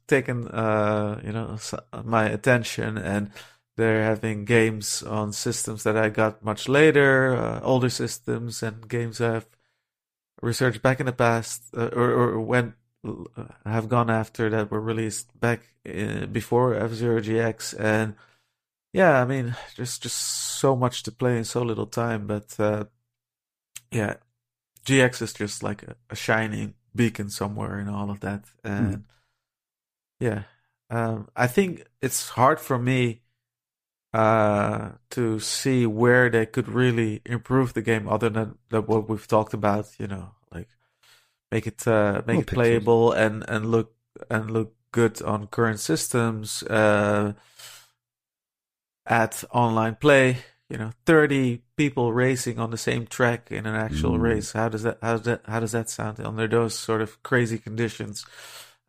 taken uh, you know my attention, and they're having games on systems that I got much later, uh, older systems, and games I've researched back in the past uh, or, or when have gone after that were released back in, uh, before F Zero GX and yeah, I mean, there's just so much to play in so little time. But uh, yeah, GX is just like a, a, shining beacon somewhere in all of that. Hmm. And mm. yeah, um, I think it's hard for me uh, to see where they could really improve the game, other than, than what we've talked about. You know, like make it uh, make it playable and and look and look good on current systems. Uh, at online play. You know, thirty people racing on the same track in an actual mm. race. How does that how does that how does that sound under those sort of crazy conditions?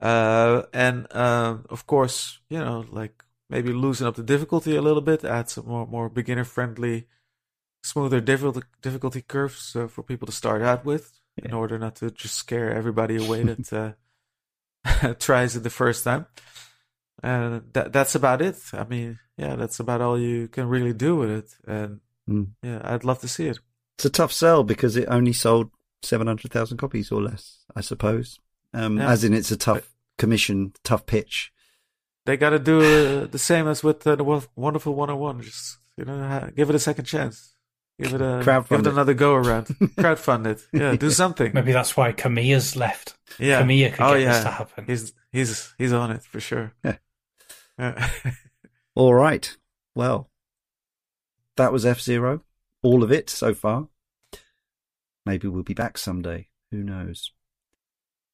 Uh, and uh, of course, you know, like maybe loosen up the difficulty a little bit, add some more more beginner friendly, smoother difficulty difficulty curves uh, for people to start out with, yeah. in order not to just scare everybody away [laughs] that uh, [laughs] tries it the first time. And that that's about it. I mean, yeah, that's about all you can really do with it. And Mm. yeah, I'd love to see it. It's a tough sell because it only sold 700,000 copies or less, I suppose. Um, Yeah. As in, it's a tough commission, tough pitch. They got to do uh, the same as with uh, the Wonderful 101. Just you know, give it a second chance. Give it a Crowdfund give it it. another go around. [laughs] Crowdfund it. Yeah, do something. Maybe that's why Kamiya's left. Yeah. Kamiya could oh get yeah. this to happen. He's he's he's on it for sure. Yeah. [laughs] All right. Well, that was F Zero. All of it so far. Maybe we'll be back someday. Who knows?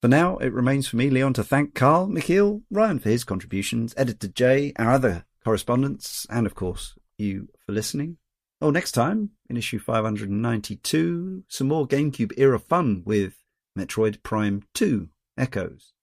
For now, it remains for me, Leon, to thank Karl, Michiel, Ryan for his contributions, Editor Jay, our other correspondents, and of course, you for listening. Oh, next time, in issue 592, some more GameCube era fun with Metroid Prime 2 Echoes.